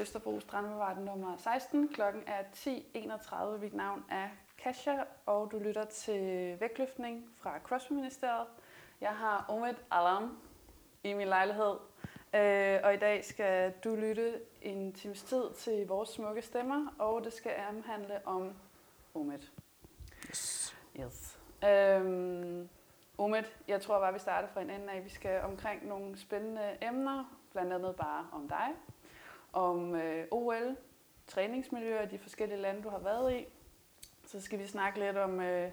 Østerbro Strandbevart nummer 16. Klokken er 10.31. Mit navn er Kasia, og du lytter til vægtløftning fra CrossFit-ministeriet. Jeg har Omid Alam i min lejlighed, øh, og i dag skal du lytte en times tid til vores smukke stemmer, og det skal handle om Omid. Yes. Yes. Øhm, Omid, jeg tror bare, vi starter fra en ende af. Vi skal omkring nogle spændende emner, blandt andet bare om dig, om øh, OL, træningsmiljøer i de forskellige lande, du har været i. Så skal vi snakke lidt om, øh,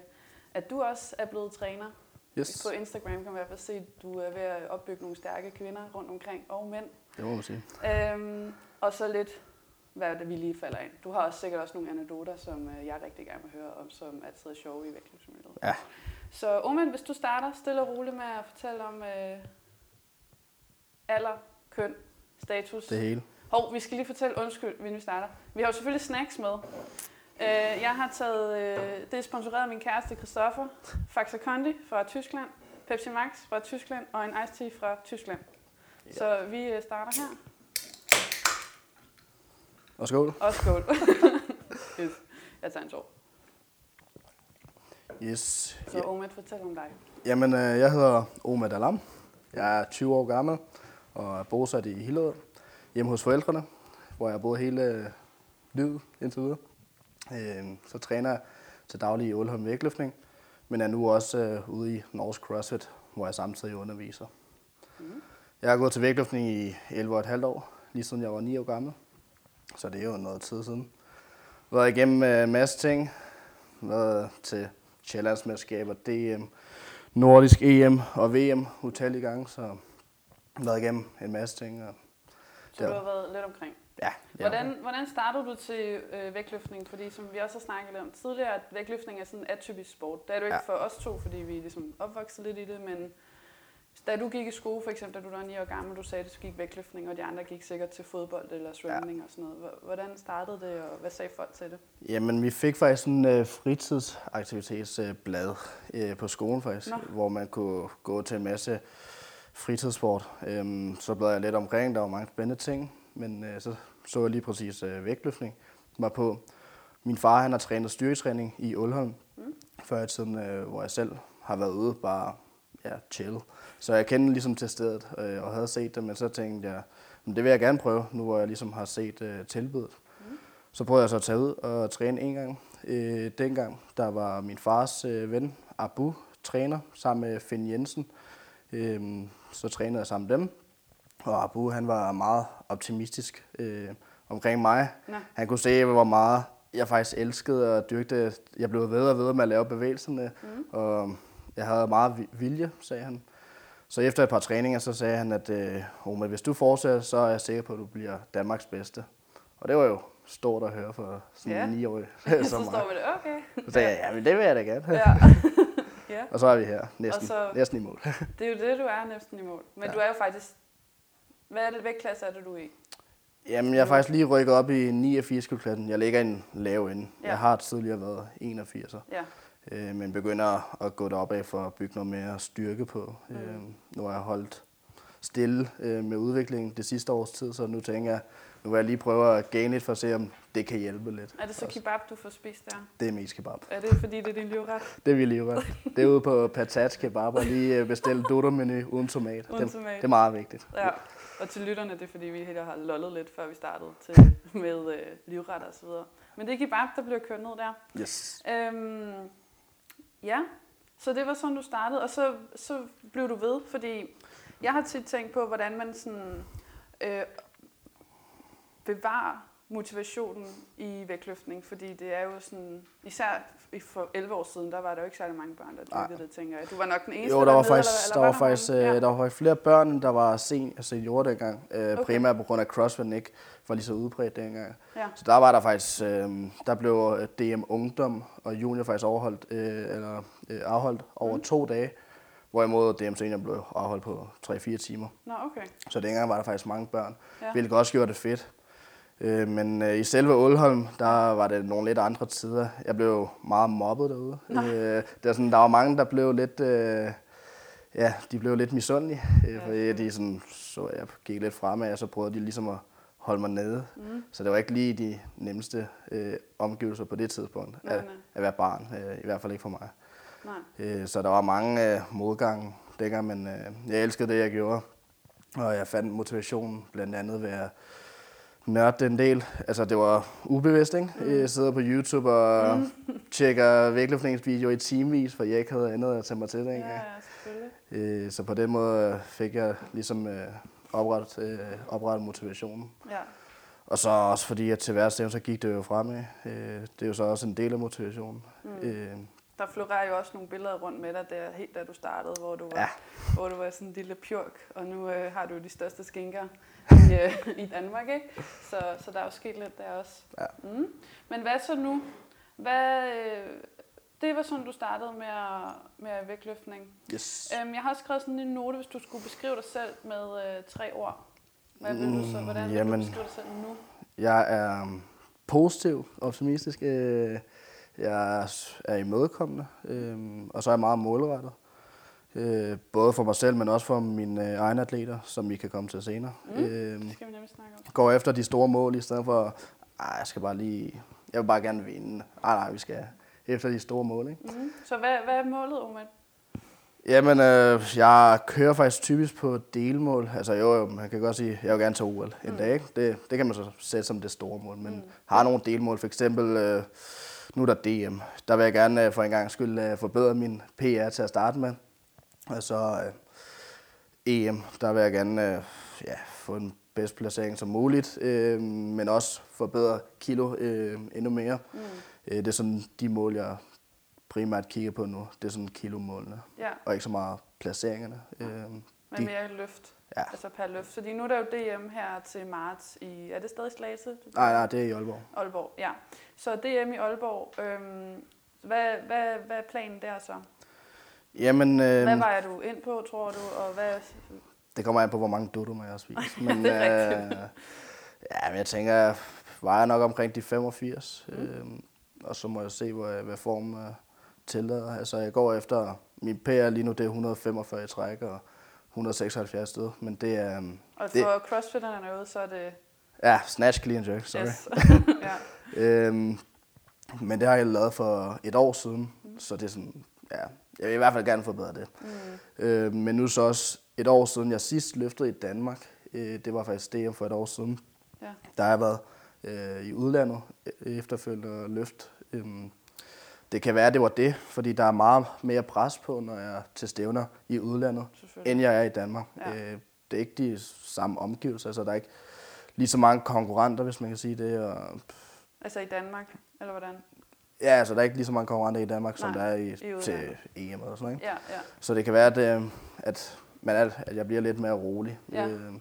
at du også er blevet træner. Yes. På Instagram kan man i hvert fald se, at du er ved at opbygge nogle stærke kvinder rundt omkring, og mænd. Det må man sige. Øhm, og så lidt, hvad det vi lige falder ind. Du har også sikkert også nogle anekdoter, som øh, jeg rigtig gerne vil høre om, som altid er sjove i vægtløbsmiljøet. Ja. Så Omen, hvis du starter stille og roligt med at fortælle om øh, alder, køn, status. Det hele. Hov, vi skal lige fortælle, undskyld, inden vi starter. Vi har jo selvfølgelig snacks med. Øh, jeg har taget, øh, det er sponsoreret af min kæreste Christoffer, Faxa Kondi fra Tyskland, Pepsi Max fra Tyskland og en Ice Tea fra Tyskland. Ja. Så vi øh, starter her. Og skål. Og skål. yes. Jeg tager en tår. Yes. Så Omid, fortæl om dig. Jamen, øh, jeg hedder Omar Dalam. Jeg er 20 år gammel og er bosat i Hillerød, hjemme hos forældrene, hvor jeg har boet hele øh, livet indtil videre. Øh, Så træner jeg til daglig i Ålholm vægtløftning, men er nu også øh, ude i Norsk CrossFit, hvor jeg samtidig underviser. Mhm. Jeg har gået til vægtløftning i 11,5 år, lige siden jeg var 9 år gammel. Så det er jo noget tid siden. Været igennem øh, en masse ting. Været til Sjællandsmesterskaber, DM, Nordisk EM og VM utallige gange, så været igennem en masse ting. Og Så Ja. du har været lidt omkring. ja, Hvordan, hvordan startede du til øh, vægtløftning? Fordi som vi også har snakket lidt om tidligere, at vægtløftning er sådan en atypisk sport. Det er det jo ikke Ja. for os to, fordi vi er ligesom opvokset lidt i det, men da du gik i skole, for eksempel, da du var 9 år gammel, du sagde, at du gik vægtløftning, og de andre gik sikkert til fodbold eller svømning ja. og sådan noget. Hvor- Hvordan startede det, og hvad sagde folk til det? Jamen, vi fik faktisk sådan en øh, fritidsaktivitetsblad øh, på skolen faktisk, Nå. hvor man kunne gå til en masse fritidssport. Øhm, så blev jeg lidt omkring, der var mange spændende ting, men øh, så så jeg lige præcis øh, vægtløftning. Var på. Min far han har trænet styrketræning i Ulholm Mm. før i tiden, øh, hvor jeg selv har været ude bare ja, chill. Så jeg kendte ligesom til stedet øh, og havde set det, men så tænkte jeg, "Men det vil jeg gerne prøve, nu hvor jeg ligesom har set øh, tilbuddet. Mm. Så prøvede jeg så at tage ud og træne en gang. Øh, dengang, der var min fars øh, ven, Abu, træner, sammen med Finn Jensen. Øh, så trænede jeg sammen med dem. Og Abu, han var meget optimistisk øh, omkring mig. Nå. Han kunne se, hvor meget jeg faktisk elskede at dyrke det. Jeg blev ved og ved med at lave bevægelserne, Mm. og jeg havde meget vi- vilje, sagde han. Så efter et par træninger, så sagde han, at øh, Oma, hvis du fortsætter, så er jeg sikker på, at du bliver Danmarks bedste. Og det var jo stort at høre for sådan Ja. en 9-årig så som mig. står vi det, okay. Så sagde jeg, ja, men det vil jeg da gerne. Ja. ja, Og så er vi her, næsten, så- næsten i mål. det er jo det, du er næsten i mål. Men ja. Du er jo faktisk... Hvad er det vægtklasse, er det, du er i? Jamen, jeg er faktisk lige rykket op i 89 klassen. Jeg ligger en lav ende. Ja. Jeg har tidligere været 81, Ja. øh, men begynder at gå derop af for at bygge noget mere styrke på. Mm. Øh, nu har jeg holdt stille øh, med udviklingen det sidste års tid, så nu tænker jeg, nu vil jeg lige prøve at gaine lidt for at se, om det kan hjælpe lidt. Er det så også. kebab, du får spist der? Det er mest kebab. Er det, fordi det er din livret? Det vil lige ret. Det er ude på Patats Kebab og lige øh, bestille dodo-menu uden tomat. Uden det, tomat. det er meget vigtigt. Ja. Og til lytterne, det er fordi, vi helt har lollet lidt, før vi startede til, med øh, livret og så videre. Men det er kebab, der bliver kørt ned der. Yes. Øhm, ja, så det var sådan, du startede, og så, så blev du ved, fordi jeg har tit tænkt på, hvordan man sådan, øh, bevarer motivationen i vægtløftning, fordi det er jo sådan, især i- for 11 år siden, der var der jo ikke særlig mange børn, der dyrkede det, tænker jeg. Du var nok den eneste, Jo, der var dernede, faktisk, eller, der eller var faktisk, mange? øh, der var faktisk flere børn, der var sen, seniorer dengang. Øh, Okay. Primært på grund af CrossFit ikke var lige så udbredt dengang. Ja. Så der var der faktisk, øh, der blev øh, DM Ungdom og Junior faktisk overholdt, øh, eller øh, afholdt over Mm. to dage. Hvorimod DM Senior blev afholdt på 3-4 timer. Nå, okay. Så dengang var der faktisk mange børn, Ja. ja. hvilket også gjorde det fedt. Øh, men øh, i selve Ålholm, der var det nogle lidt andre tider. Jeg blev meget mobbet derude. Nå. Øh, det er sådan, der var mange, der blev lidt... Øh, ja, de blev lidt misundelige, øh, Ja, fordi de sådan, så jeg gik lidt fremad, og så prøvede de ligesom at holde mig nede. Mm. Så det var ikke lige de nemmeste øh, omgivelser på det tidspunkt Nej, at, nej. at være barn. Øh, I hvert fald ikke for mig. Nej. Øh, så der var mange øh, modgange dengang, men øh, jeg elskede det, jeg gjorde. Og jeg fandt motivationen blandt andet ved at nørde den del. Altså, det var ubevidst, ikke? Mm. Jeg sidder på YouTube og mm. tjekker vægtløftningsvideoer i timevis, for jeg ikke havde andet at tage mig til. Ikke? Ja, selvfølgelig. Øh, så på den måde fik jeg ligesom øh, oprettet, øh, oprettet motivationen. Ja. Og så også fordi, at til hver stævn, så gik det jo fremad. Øh, det er jo så også en del af motivationen. Mm. Øh, Der florerer jo også nogle billeder rundt med dig, der, helt da du startede, hvor du var, Ja. hvor du var sådan en lille pjork, og nu øh, har du de største skinker i, øh, i Danmark, ikke? Så, så der er jo sket lidt der også. Ja. Mm. Men hvad så nu? Hvad, øh, det var sådan, du startede med, at, med vægtløftning. yes. Øhm, jeg har også skrevet sådan en note, hvis du skulle beskrive dig selv med øh, tre ord. Hvad vil du så? Mm, Hvordan vil du jamen. beskrive dig selv nu? Jeg er um, positiv, optimistisk. Øh, jeg er- imødekommende, øh, og så er jeg meget målrettet. Øh, både for mig selv, men også for mine øh, egne atleter, som vi kan komme til senere. Mm. Øh, Det skal vi nemlig snakke om. går efter de store mål, i stedet for, jeg skal bare lige, jeg vil bare gerne vinde. Ej, nej, vi skal efter de store mål, ikke? Mm. Så hvad, hvad er målet, Omar? Jamen, øh, jeg kører faktisk typisk på delmål. Altså jo, jo, man kan godt sige, jeg vil gerne til OL en dag, ikke? Det, det kan man så sætte som det store mål, men mm. har nogle delmål. For eksempel, øh, nu er der DM. Der vil jeg gerne øh, for en gang skyld øh, forbedre min PR til at starte med. Og så øh, EM, der vil jeg gerne øh, ja, få en bedst placering som muligt, øh, men også forbedre kilo øh, endnu mere. Mm. Øh, det er sådan de mål, jeg primært kigger på nu. Det er sådan kilomålene Ja, og ikke så meget placeringerne. Øhm, men mere løft. Ja. Altså per løft. Fordi nu er der jo DM her til marts i... Er det stadig Slagelse? nej, nej, det er i Aalborg. Aalborg, ja. Så DM i Aalborg. Øhm, hvad, hvad, hvad er planen der så? Jamen, Hvad øhm, vejer du ind på, tror du? Og hvad... det kommer an på, hvor mange dodo man har spist. Men, det er øh, ja, men jeg tænker, jeg vejer nok omkring de 85. Mm. Øhm, og så må jeg se, hvad, hvad form øh, tillader. Altså, jeg går efter... Min PR lige nu, det er 145 i træk og 176 stød. Men det er... øhm, Og det, for crossfitterne derude, så er det... ja, snatch, clean, jerk, sorry. Yes. ja. Øhm, men det har jeg lavet for et år siden, mm. så det er sådan, ja, jeg vil i hvert fald gerne forbedre det. Mm. Øh, men nu så også et år siden, jeg sidst løftede i Danmark, øh, det var faktisk DM for et år siden. ja. Der har jeg været øh, i udlandet øh, efterfølgende og løft. Øhm, det kan være, det var det, fordi der er meget mere pres på, når jeg er til stævner i udlandet, end jeg er i Danmark. Ja. Øh, det er ikke de samme omgivelser, så der er ikke lige så mange konkurrenter, hvis man kan sige det. Og, Altså i Danmark, eller hvordan? Ja, altså der er ikke lige så mange konkurrenter i Danmark, som Nej, der er i, i til. EM og sådan noget. Ja, ja. Så det kan være, at, øh, at, man er, at jeg bliver lidt mere rolig, Ja. øh,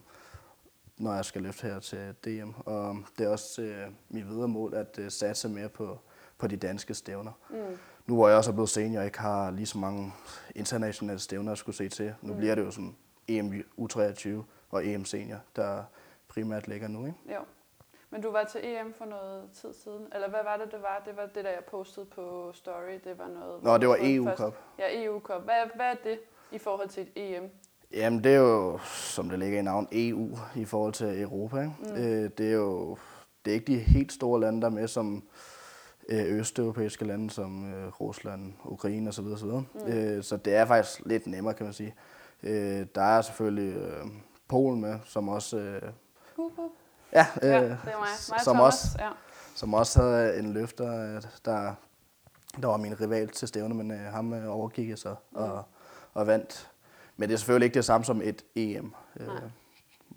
når jeg skal løfte her til DM. Og det er også øh, mit videre mål at øh, satse mere på, på de danske stævner. Mm. Nu hvor jeg også er blevet senior og ikke har lige så mange internationale stævner at skulle se til. Nu Mm. bliver det jo sådan EM U23 og EM senior, der primært ligger nu. Ikke? Jo. Men du var til EM for noget tid siden. Eller hvad var det, det var? Det var det, der jeg postede på Story. Det var noget... Nå, det var hvor du EU først- Cup. Ja, EU Cup. Hvad, hvad er det i forhold til et EM? Jamen, det er jo, som det ligger i navn, EU i forhold til Europa. Ikke? Mm. Øh, det er jo det er ikke de helt store lande, der er med, som østeuropæiske lande, som øh, Rusland, Ukraine osv. osv. Mm. Øh, så det er faktisk lidt nemmere, kan man sige. Øh, der er selvfølgelig øh, Polen med, som også... Øh, Uh, uh. ja, øh, Ja, det er mig. Mig og som Thomas. også Ja. som også havde en løfter, øh, der, der var min rival til stævne, men øh, ham øh, overgik jeg så og, og vandt. Men det er selvfølgelig ikke det samme som et EM, øh, Nej.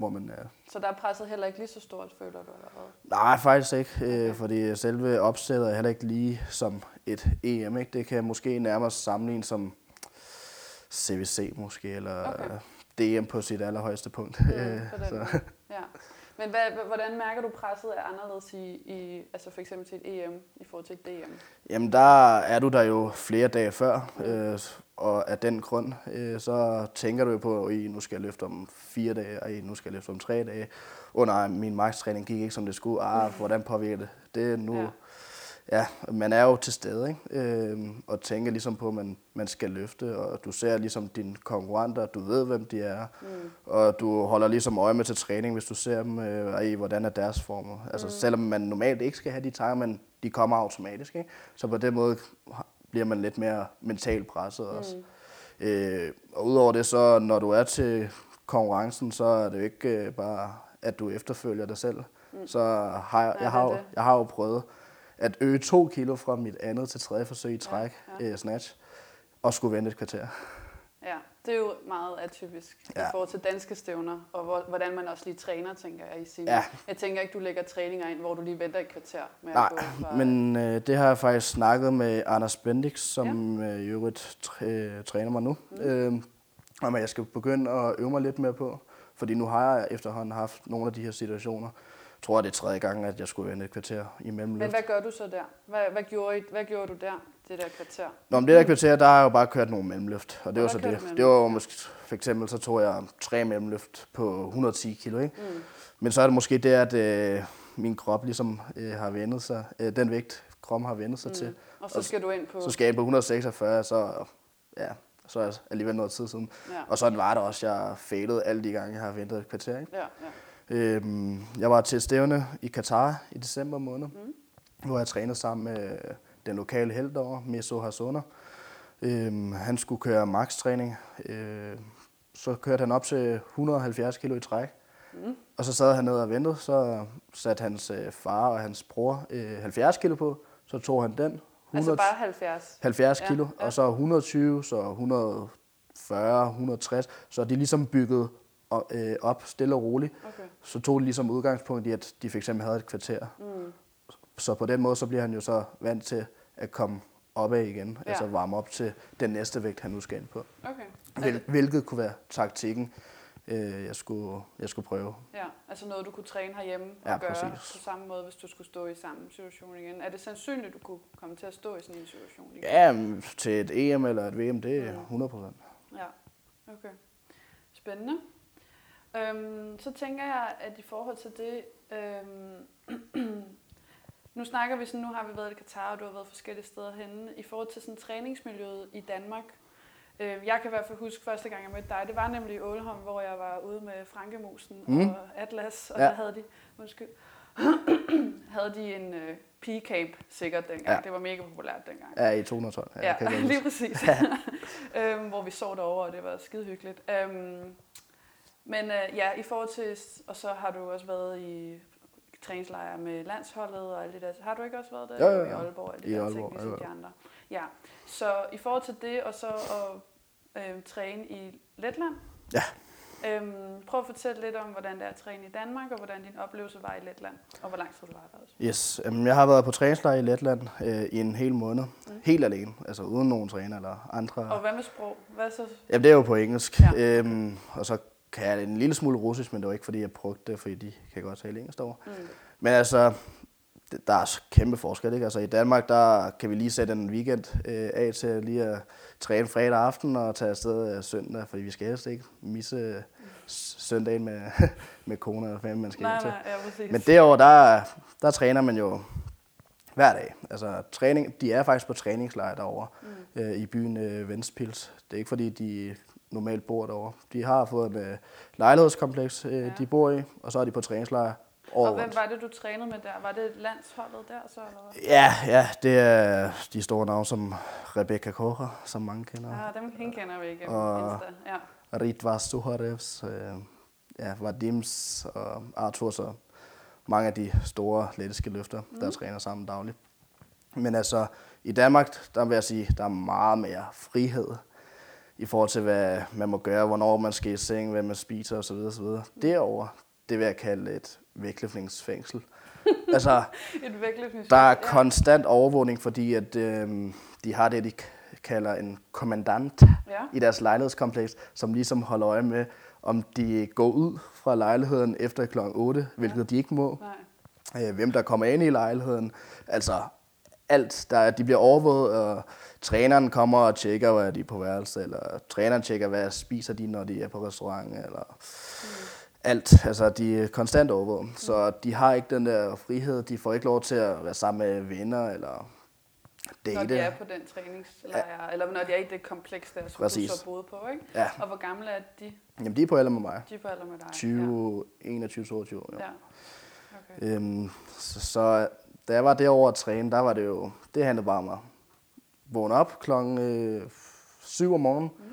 Hvor man... Øh, Så der er presset heller ikke lige så stort, føler du allerede? nej, faktisk ikke, øh, Okay. fordi selve opsættet er heller ikke lige som et EM. Ikke? Det kan måske nærmere sammenligne som CVC måske, eller Okay. DM på sit allerhøjeste punkt. Mm, så. Ja. Men hvad, hvordan mærker du presset er anderledes i, i, altså for eksempel til et EM i forhold til et DM? Jamen, der er du der jo flere dage før, øh, og af den grund, øh, så tænker du jo på, at nu skal jeg løfte om fire dage, og nu skal jeg løfte om tre dage. Under min max-træning gik ikke, som det skulle. Ah, hvordan påvirker det? Det nu... Ja. Ja. man er jo til stede, ikke? Øhm, og tænker ligesom på, at man, man skal løfte, og du ser ligesom dine konkurrenter, du ved, hvem de er, mm. og du holder ligesom øje med til træning, hvis du ser dem, øh, i hvordan er deres former. Altså mm. selvom man normalt ikke skal have de tanker, men de kommer automatisk, ikke? Så på den måde bliver man lidt mere mentalt presset også. Mm. Øh, og udover det så, når du er til konkurrencen, så er det jo ikke øh, bare, at du efterfølger dig selv. Mm. Så har jeg, jeg, har, jeg har jo prøvet at øge to kilo fra mit andet til tredje forsøg i træk, ja, ja. Øh, snatch, og skulle vente et kvarter. Ja, det er jo meget atypisk ja. i forhold til danske stævner, og hvor, hvordan man også lige træner, tænker jeg i sin. Ja. Jeg tænker ikke, du lægger træninger ind, hvor du lige venter et kvarter med Nej, at gå fra... men øh, det har jeg faktisk snakket med Anders Bendix, som ja. øh, i øvrigt træ, træner mig nu, mm. øh, om at jeg skal begynde at øve mig lidt mere på. Fordi nu har jeg efterhånden haft nogle af de her situationer, tror, jeg, det er tredje gang, at jeg skulle vende et kvarter i mellemløft. Men hvad gør du så der? Hvad, hvad, gjorde, I, hvad gjorde du der, det der kvarter? Nå, men det der kvarter, der har jeg jo bare kørt nogle mellemløft. Og det var så det. Det var måske, for eksempel, så tog jeg tre mellemløft på 110 kilo, ikke? Mm. Men så er det måske det, at øh, min krop ligesom øh, har vendet sig, øh, den vægt, kroppen har vendet sig mm. til. Og så skal og, du ind på... Så skal jeg ind på 146, så ja, så er jeg alligevel noget tid siden. Ja. Og så var det også, jeg failede alle de gange, jeg har ventet et kvarter. Ikke? Ja, ja. Øhm, jeg var til stævne i Katar i december måned, mm. hvor jeg trænede sammen med den lokale held derovre, Meso Hasona. Øhm, han skulle køre max-træning. Øh, så kørte han op til 170 kilo i træk. Mm. Og så sad han ned og ventede. Så satte hans øh, far og hans bror øh, 70 kilo på. Så tog han den. 100, altså bare 70? 70 kilo. Ja, ja. Og så 120, så 140, 160. Så de ligesom bygget øh, op stille og roligt. Okay. Så tog det ligesom udgangspunkt i, at de fx havde et kvarter. Mm. Så på den måde, så bliver han jo så vant til at komme opad igen, ja. altså varme op til den næste vægt, han nu skal ind på. Okay. Hvil, hvilket kunne være taktikken, øh, jeg, skulle, jeg skulle prøve. Ja, altså noget, du kunne træne herhjemme og ja, gøre præcis. på samme måde, hvis du skulle stå i samme situation igen. Er det sandsynligt, at du kunne komme til at stå i sådan en situation igen? Ja, til et EM eller et VM, det er 100 mm. procent. Ja, okay. Spændende. Øhm, så tænker jeg, at i forhold til det, øhm, nu snakker vi sådan, nu har vi været i Katar, og du har været forskellige steder henne. I forhold til sådan træningsmiljøet i Danmark, øh, jeg kan i hvert fald huske første gang, jeg mødte dig, det var nemlig i Ålholm, hvor jeg var ude med Frankemusen mm. og Atlas, og ja. der havde de, undskyld, havde de en øh, pigecamp sikkert dengang. Ja. Det var mega populært dengang. Ja, i 212. Ja, ja lige præcis. Øhm, hvor vi så derovre, og det var skide hyggeligt. Øhm, men øh, ja, i forhold til, og så har du også været i træningslejre med landsholdet og alt det der. Har du ikke også været der ja, ja, ja. i Aalborg? Og det I der Aalborg, ting, ligesom de andre. Ja, så i forhold til det, og så at øh, træne i Letland. Ja. Øhm, prøv at fortælle lidt om, hvordan det er at træne i Danmark, og hvordan din oplevelse var i Letland, og hvor lang tid du har været også. Yes, øhm, jeg har været på træningslejr i Letland øh, i en hel måned, mm. helt alene, altså uden nogen træner eller andre. Og hvad med sprog? Hvad så? Jamen, det er jo på engelsk, ja. øhm, og så kan jeg en lille smule russisk, men det var ikke, fordi jeg brugte det, fordi de kan godt tale engelsk over. Mm. Men altså, der er kæmpe forskel. Ikke? Altså, I Danmark der kan vi lige sætte en weekend øh, af til lige at træne fredag aften og tage afsted øh, søndag, fordi vi skal helst ikke misse øh, søndagen med, med kone eller fem, man skal nej, til. Nej, ja, Men derovre, der, der træner man jo hver dag. Altså, træning, de er faktisk på træningslejr derovre mm. øh, i byen øh, Ventspils. Det er ikke fordi, de normalt bor derovre. De har fået et øh, lejlighedskompleks, øh, ja. de bor i, og så er de på træningslejr og hvem var det, du trænede med der? Var det landsholdet der så, eller hvad? Ja, ja, det er de store navne som Rebecca Kocher, som mange kender. Ja, dem hende kender vi ikke. Og Insta. Ja. Ritva Suharevs, øh, ja, Vadims og Arthur, så mange af de store lettiske løfter, mm. der træner sammen dagligt. Men altså, i Danmark, der vil jeg sige, der er meget mere frihed i forhold til, hvad man må gøre, hvornår man skal i seng, hvad man spiser osv. osv. Derovre, det vil jeg kalde et vægtløftningsfængsel. altså, et vægtløftningsfængsel, der er konstant overvågning, fordi at, øh, de har det, de kalder en kommandant ja. i deres lejlighedskompleks, som ligesom holder øje med, om de går ud fra lejligheden efter kl. 8, hvilket ja. de ikke må. Nej. Øh, hvem der kommer ind i lejligheden. Altså alt, der, de bliver overvåget, og træneren kommer og tjekker, hvad de er på værelse, eller træneren tjekker, hvad spiser de, når de er på restaurant, eller... Mm alt. Altså, de er konstant overvåget, mm. så de har ikke den der frihed. De får ikke lov til at være sammen med venner eller date. Når de er på den træningslejr, ja. eller når de er i det kompleks, der Præcis. du så boede på, ikke? Ja. Og hvor gamle er de? Jamen, de er på alder med mig. De er på alder med dig. 20, ja. 21, 22 år. Ja. ja. Okay. Øhm, så, så da jeg var derovre at træne, der var det jo, det handlede bare om at vågne op klokken øh, 7 om morgenen. Mm.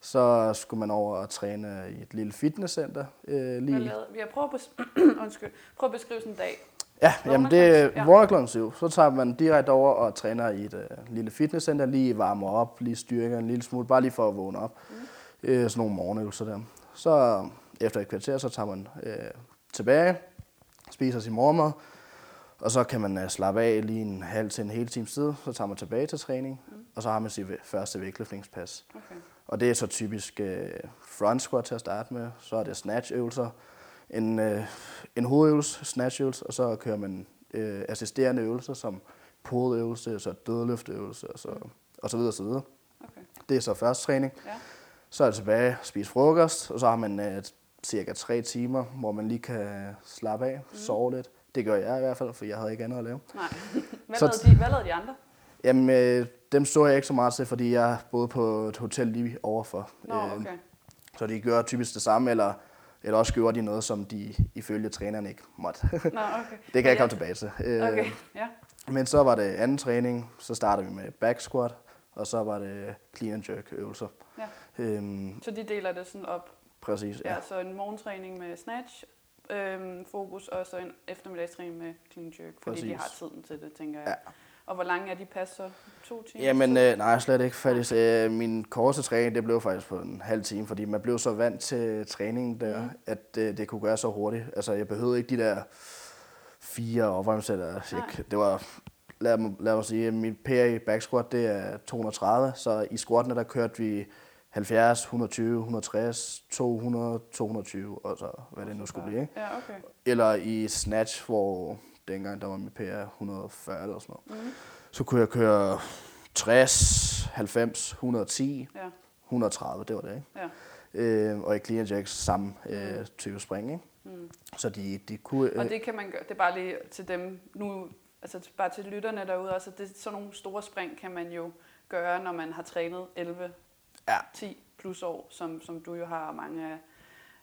Så skulle man over og træne i et lille fitnesscenter. Øh, lige. Lavede, vi har prøvet at, bes- Undskyld. Prøv at beskrive sådan en dag. Ja, Vågner jamen det ja. vågner klokken 7. Så tager man direkte over og træner i et øh, lille fitnesscenter, lige varmer op, lige styrker en lille smule, bare lige for at vågne op. Mm. Øh, sådan nogle morgenøvelser der. Så efter et kvarter, så tager man øh, tilbage, spiser sin morgenmad, og så kan man øh, slappe af lige en halv til en hel times tid, så tager man tilbage til træning, mm. og så har man sit første vægtløftningspas. Okay. Og det er så typisk øh, front squat til at starte med, så er det snatch-øvelser, en, øh, en hovedøvelse, snatch-øvelse, og så kører man øh, assisterende øvelser som pull-øvelse, så dødløftøvelse, og så, og så videre, og så videre. Okay. Det er så første træning. Ja. Så er det tilbage, spise frokost, og så har man øh, cirka tre timer, hvor man lige kan slappe af, mm. sove lidt. Det gør jeg i hvert fald, for jeg havde ikke andet at lave. Nej. Hvad, Så lavede de, hvad lavede de andre? Jamen, øh, dem så jeg ikke så meget til, fordi jeg boede på et hotel lige overfor. Nå, Øh, okay. Så de gør typisk det samme, eller, eller også gjorde de noget, som de ifølge træneren ikke måtte. Nå, okay. det kan jeg komme tilbage til. Øh, Okay, ja. Men så var det anden træning, så starter vi med back squat, og så var det clean and jerk øvelser. ja. Øhm, Så de deler det sådan op. præcis, ja. Ja, så en morgentræning med snatch, øhm, fokus, og så en eftermiddagstræning med clean jerk, fordi de Præcis. har tiden til det, tænker jeg. Ja. Og hvor lange er de pas så? To timer? Jamen, øh, nej, slet ikke faktisk. Øh, min korte træning, det blev faktisk på en halv time, fordi man blev så vant til træningen der, mm. at øh, det kunne gøre så hurtigt. Altså, jeg behøvede ikke de der fire. Ikke- Det var, lad mig, lad mig sige, min PR i back squat, det er 230, så i squattene, der kørte vi 70, 120, 160, 200, 220, og så hvad det nu skulle blive. Ikke? Ja, okay. Eller i snatch, hvor dengang der var min PR 140 eller sådan noget. Mm. Så kunne jeg køre 60, 90, 110, Ja, 130, det var det, ikke? ja. Øh, og i clean jerks samme øh, type spring, ikke? Mm. Så de, de kunne... Og Øh, det kan man gøre, det er bare lige til dem nu, altså bare til lytterne derude også, at det, sådan nogle store spring kan man jo gøre, når man har trænet 11, Ja. 10 plus år, som, som du jo har mange af,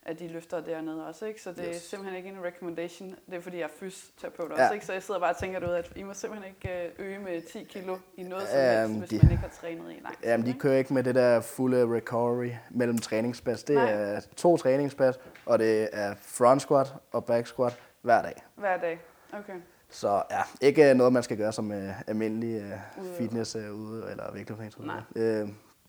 af de løfter dernede også, ikke? Så det yes. er simpelthen ikke en recommendation, det er fordi jeg er fysioterapeut Ja. også, ikke? Så jeg sidder bare og tænker derude, at I må simpelthen ikke øh, øge med 10 kilo i noget som Ja, helst, men hvis de- man ikke har trænet i lang tid, Jamen, de kører ikke med det der fulde recovery mellem træningspas. Det Nej. er to træningspas, og det er front squat og back squat hver dag. Hver dag. Okay. Så ja, ikke noget, man skal gøre som uh, almindelig uh, fitness uh, ude eller vægtløftning. Nej.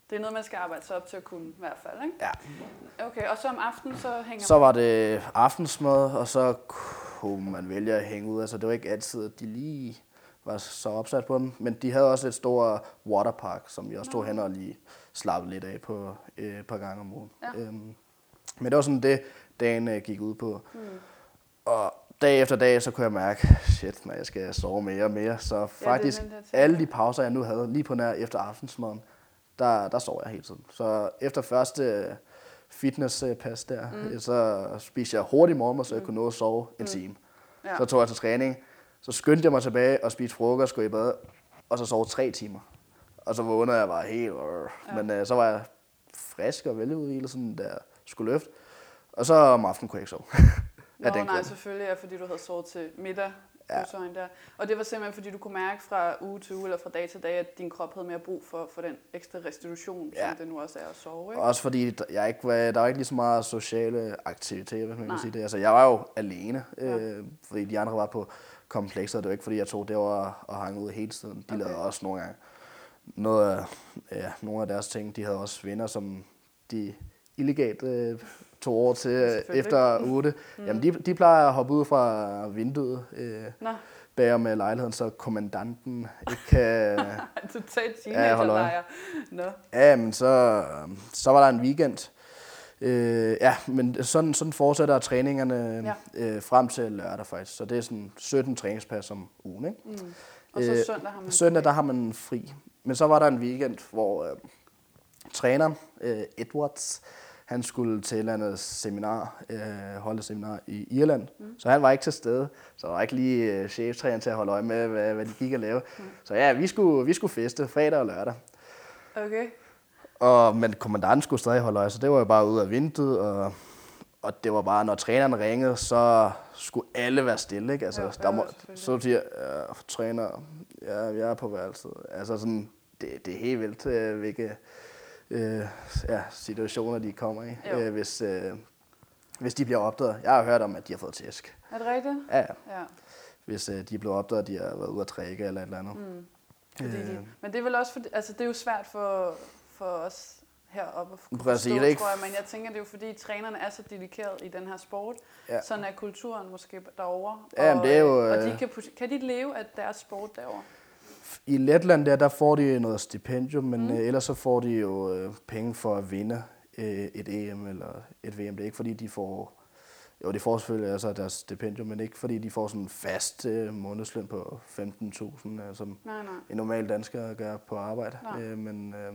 Det er noget, man skal arbejde sig op til at kunne, i hvert fald, ikke? ja. Okay, og så om aftenen, så hænger Så var det aftensmad, og så kunne man vælge at hænge ud. Altså, det var ikke altid, at de lige var så opsat på dem. Men de havde også et stort waterpark, som jeg også stod hen og lige slappede lidt af på øh, et par gange om ugen. Ja. Øhm, men det var sådan det, dagen øh, gik ud på. Mm. Og dag efter dag, så kunne jeg mærke, shit, når jeg skal sove mere og mere. Så faktisk, den der ting. alle de pauser, jeg nu havde, lige på nær efter aftensmaden, der, der sov jeg hele tiden. Så efter første øh, fitnesspas der, mm. så spiste jeg hurtigt morgenmad, så jeg kunne nå at sove en time. Ja. Så tog jeg til træning, så skyndte jeg mig tilbage og spiste frokost, gå i bad, og så sov tre timer. Og så vågnede jeg bare helt, Ja. men øh, så var jeg frisk og veludvilet, sådan der skulle løfte. Og så om aftenen kunne jeg ikke sove. Nå, den nej, grund. selvfølgelig er fordi du havde sovet til middag. Ja. Der. Og det var simpelthen fordi du kunne mærke fra uge til uge eller fra dag til dag, at din krop havde mere brug for, for den ekstra restitution, Ja. som det nu også er at sove. Ikke? Også fordi jeg ikke var, der var ikke lige så meget sociale aktiviteter, hvis man Nej. kan sige det. Altså, jeg var jo alene, Ja. øh, fordi de andre var på komplekser. Det var ikke, fordi jeg tog det var og hang ud hele tiden. De Okay. lavede også nogle gange noget af, ja, nogle af deres ting. De havde også venner, som de illegalt øh, tog over til efter 8. Mm. Jamen, de, de plejer at hoppe ud fra vinduet øh, Nå, bag med lejligheden, så kommandanten ikke kan... totalt Ja, teenagerlejr. Nå, Ja, men så, så var der en weekend. Øh, ja, men sådan, sådan fortsætter træningerne Ja. øh, frem til lørdag faktisk. Så det er sådan 17 træningspas om ugen. Ikke? mm. Og så Øh, søndag har man Søndag, der har man fri. Men så var der en weekend, hvor øh, træneren, øh, Edwards, han skulle til et eller andet seminar, øh, holde et seminar i Irland. Mm. Så han var ikke til stede. Så der var ikke lige øh, cheftræner til at holde øje med, hvad, hvad de gik og lave. Mm. Så ja, vi skulle, vi skulle feste fredag og lørdag. Okay. Og, men kommandanten skulle stadig holde øje, så det var jo bare ude af vinduet, og, og det var bare, når træneren ringede, så skulle alle være stille, ikke? Altså, Jo, der må, så siger ja, træner, ja, jeg er på værelset. Altså sådan, det, det er helt vildt, øh, hvilke øh, ja, situationer de kommer i, Jo. øh, hvis, øh, hvis de bliver opdaget. Jeg har hørt om, at de har fået tæsk. Er det rigtigt? Ja, ja. Hvis øh, de bliver opdaget, at de har været ude at trække eller et eller andet. Mm. Fordi Øh. de, men det er vel også fordi, altså det er jo svært for, for os heroppe at Præcis, forstå, ikke? tror jeg, men jeg tænker, det er jo fordi trænerne er så dedikeret i den her sport, Ja. sådan er kulturen måske derovre. Ja, men det er jo, Og øh, de kan, put- kan de leve af deres sport derovre? I Letland der, der får de noget stipendium, men Mm. mm. ellers så får de jo øh, penge for at vinde øh, et EM eller et VM. Det er ikke fordi, de får... Jo, de får selvfølgelig altså deres stipendium, men ikke fordi de får sådan en fast øh, månedsløn på 15.000, øh, som Nej, nej. en normal dansker gør på arbejde. Nej. Øh, men, øh,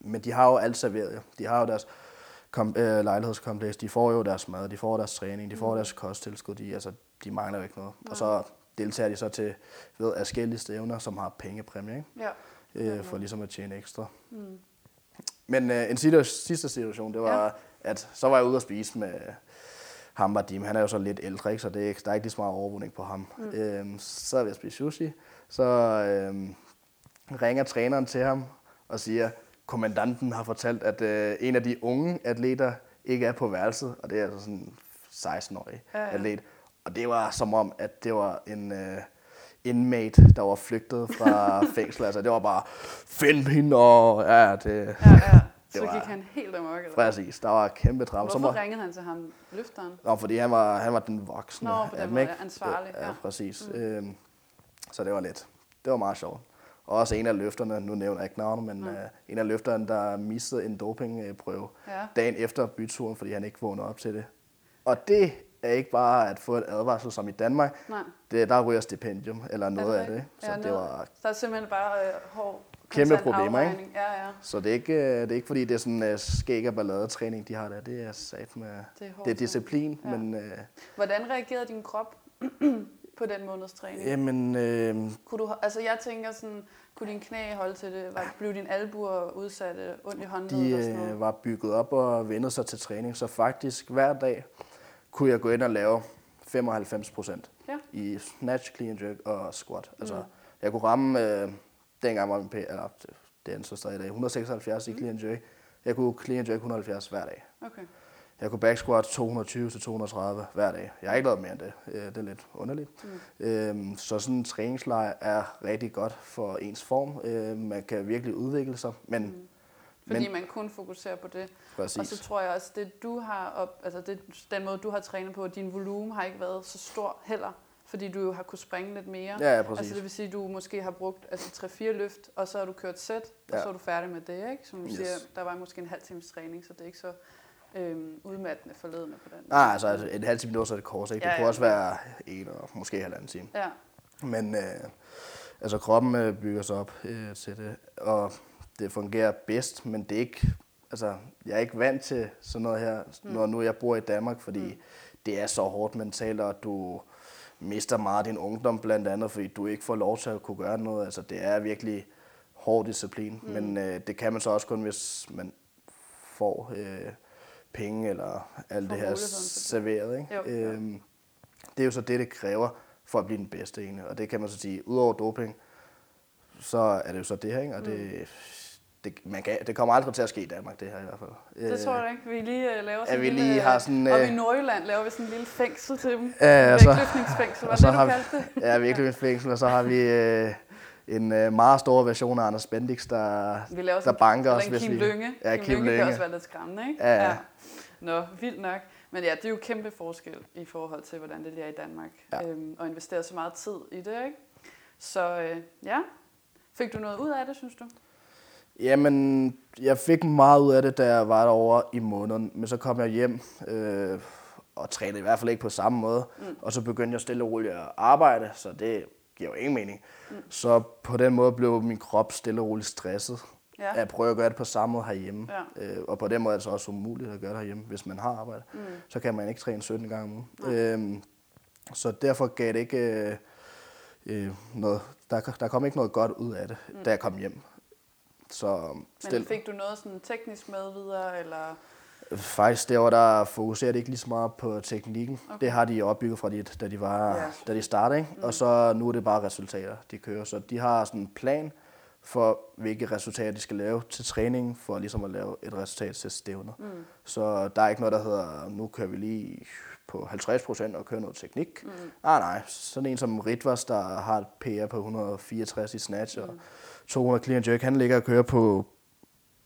men de har jo alt serveret. Jo. De har jo deres kom, øh, lejlighedskompleks, de får jo deres mad, de får deres træning, de får Mm. deres kosttilskud, de, altså, de mangler jo ikke noget. Nej. Og så deltager de så til ved forskellige stævner, som har pengepræmie, ikke? Ja. Øh, for ligesom at tjene ekstra. Mm. Men øh, en situ- sidste situation, det var, ja. at så var jeg ude at spise med ham Vadim. Han er jo så lidt ældre, ikke? så det er ikke, der er ikke lige så meget overvågning på ham. Mm. Øhm, så er vi at spise sushi. Så øhm, ringer træneren til ham og siger, kommandanten har fortalt, at øh, en af de unge atleter ikke er på værelset, og det er altså sådan en 16-årig Ja, ja. atlet. Og det var som om, at det var en øh, inmate, der var flygtet fra fængsel. Altså det var bare, find hende, og ja, det... Ja, ja. Så Det var- gik han helt amok. Eller? Præcis, der var kæmpe drama. Så Hvorfor må, ringede han til ham, løfteren? Nå, fordi han var, han var den voksne. Nå, på den måde, ansvarlig, Ja, ja. præcis. Mm. Øhm, så det var lidt. Det var meget sjovt. Og også en af løfterne, nu nævner jeg ikke navnet, men Mm. øh, en af løfterne, der mistede en dopingprøve Ja. dagen efter byturen, fordi han ikke vågnede op til det. Og det er ikke bare at få et advarsel som i Danmark. Nej. Det, der ryger stipendium, eller noget af det. Så Ja, det noget. var Så er det simpelthen bare øh, hård Kæmpe problemer, ikke? Ja, ja. så det er ikke, øh, det er ikke fordi, det er sådan uh, skæg og balladetræning, de har der. Det er sat med... Det er, hårdt Det er disciplin, Ja. men... Øh, Hvordan reagerede din krop på den måneds træning? jamen, øh, Kunne du, altså jeg tænker sådan, kunne din knæ holde til det? Var, blev dine albuer udsatte, ondt i håndledet De og sådan noget? øh, var bygget op og vendte sig til træning, så faktisk hver dag kunne jeg gå ind og lave 95 procent Ja. i snatch, clean jerk og squat. Altså, Mm. jeg kunne ramme, øh, dengang var min P, eller det- det er så stadig i dag, 176 Mm. i clean jerk. Jeg kunne clean jerk 170 hver dag. Okay. Jeg kunne back squat 220 til 230 hver dag. Jeg har ikke lavet mere end det. Øh, Det er lidt underligt. Mm. Øhm, Så sådan en træningslejr er rigtig godt for ens form. Øh, Man kan virkelig udvikle sig, men Mm. Fordi Men- man kun fokuserer på det. præcis. Og så tror jeg også, det du har op, altså det, den måde, du har trænet på, din volumen har ikke været så stor heller, fordi du jo har kunnet springe lidt mere. Ja, ja, præcis. Altså det vil sige, at du måske har brugt altså 3-4 løft, og så har du kørt sæt, og Ja. så er du færdig med det, ikke? Som du Yes. siger, der var måske en halv times træning, så det er ikke så øhm, udmattende forledende på den. Nej, altså altså, en halv time minutter, så er det kort, ikke? Det Ja, kunne ja. også være en og måske halvanden time. Ja, Men øh, altså kroppen øh, bygger sig op øh, til det, og det fungerer bedst, men det er ikke, altså jeg er ikke vant til sådan noget her, mm. når nu jeg bor i Danmark, fordi Mm. det er så hårdt mentalt, og du mister meget af din ungdom blandt andet, fordi du ikke får lov til at kunne gøre noget. Altså det er virkelig hård disciplin, mm. men øh, det kan man så også kun, hvis man får øh, penge eller alt det her serveret. Ikke? Jo. Øhm, det er jo så det, det kræver for at blive den bedste egentlig. Og det kan man så sige, udover doping, så er det jo så det her, ikke? Og Mm. det, det, man kan, det kommer aldrig til at ske i Danmark, det her i hvert fald. det tror jeg ikke. Vi lige uh, laver sådan vi en lille, lige har sådan, Oppe øh, i Nordjylland laver vi sådan en lille fængsel til dem. Ja, og så- Vægtløftningsfængsel, var det du har vi- kaldte det? Ja, virkelig en fængsel, og så har vi øh, en øh, meget stor version af Anders Bendix, der, Vi laver der banker os, eller en Kim vi... Lønge. Ja, Kim, Kim Lønge kan også være lidt skræmmende, ikke? Ja, ja. Nå, vildt nok. Men ja, det er jo kæmpe forskel i forhold til, hvordan det lige er i Danmark. Ja. Øhm, og investere så meget tid i det, ikke? Så øh, ja, fik du noget ud af det, synes du? Jamen, jeg fik meget ud af det, da jeg var derovre i måneden, men så kom jeg hjem øh, og trænede i hvert fald ikke på samme måde, mm. og så begyndte jeg stille og roligt at arbejde, så det giver jo ingen mening. Mm. Så på den måde blev min krop stille og roligt stresset, Ja. at prøve at gøre det på samme måde herhjemme. Ja. Øh, og på den måde er det så også umuligt at gøre det herhjemme, hvis man har arbejde. Mm. Så kan man ikke træne 17 gange om ugen. Øhm, så derfor gav det ikke øh, øh, noget, der, der kom ikke noget godt ud af det, mm. da jeg kom hjem. Så Men fik du noget sådan teknisk med videre, eller? Faktisk derovre, der fokuserer de ikke lige så meget på teknikken. Okay. Det har de opbygget fra, de, da de, var, Ja. da de startede. Ikke? Mm. Og så nu er det bare resultater, de kører. Så de har sådan en plan for, hvilke resultater de skal lave til træning, for ligesom at lave et resultat til stævner. Mm. Så der er ikke noget, der hedder, nu kører vi lige på 50% og kører noget teknik. Mm. Ah, nej, sådan en som Ritvas, der har et PR på 164 i snatch og 200 clean jerk, han ligger og kører på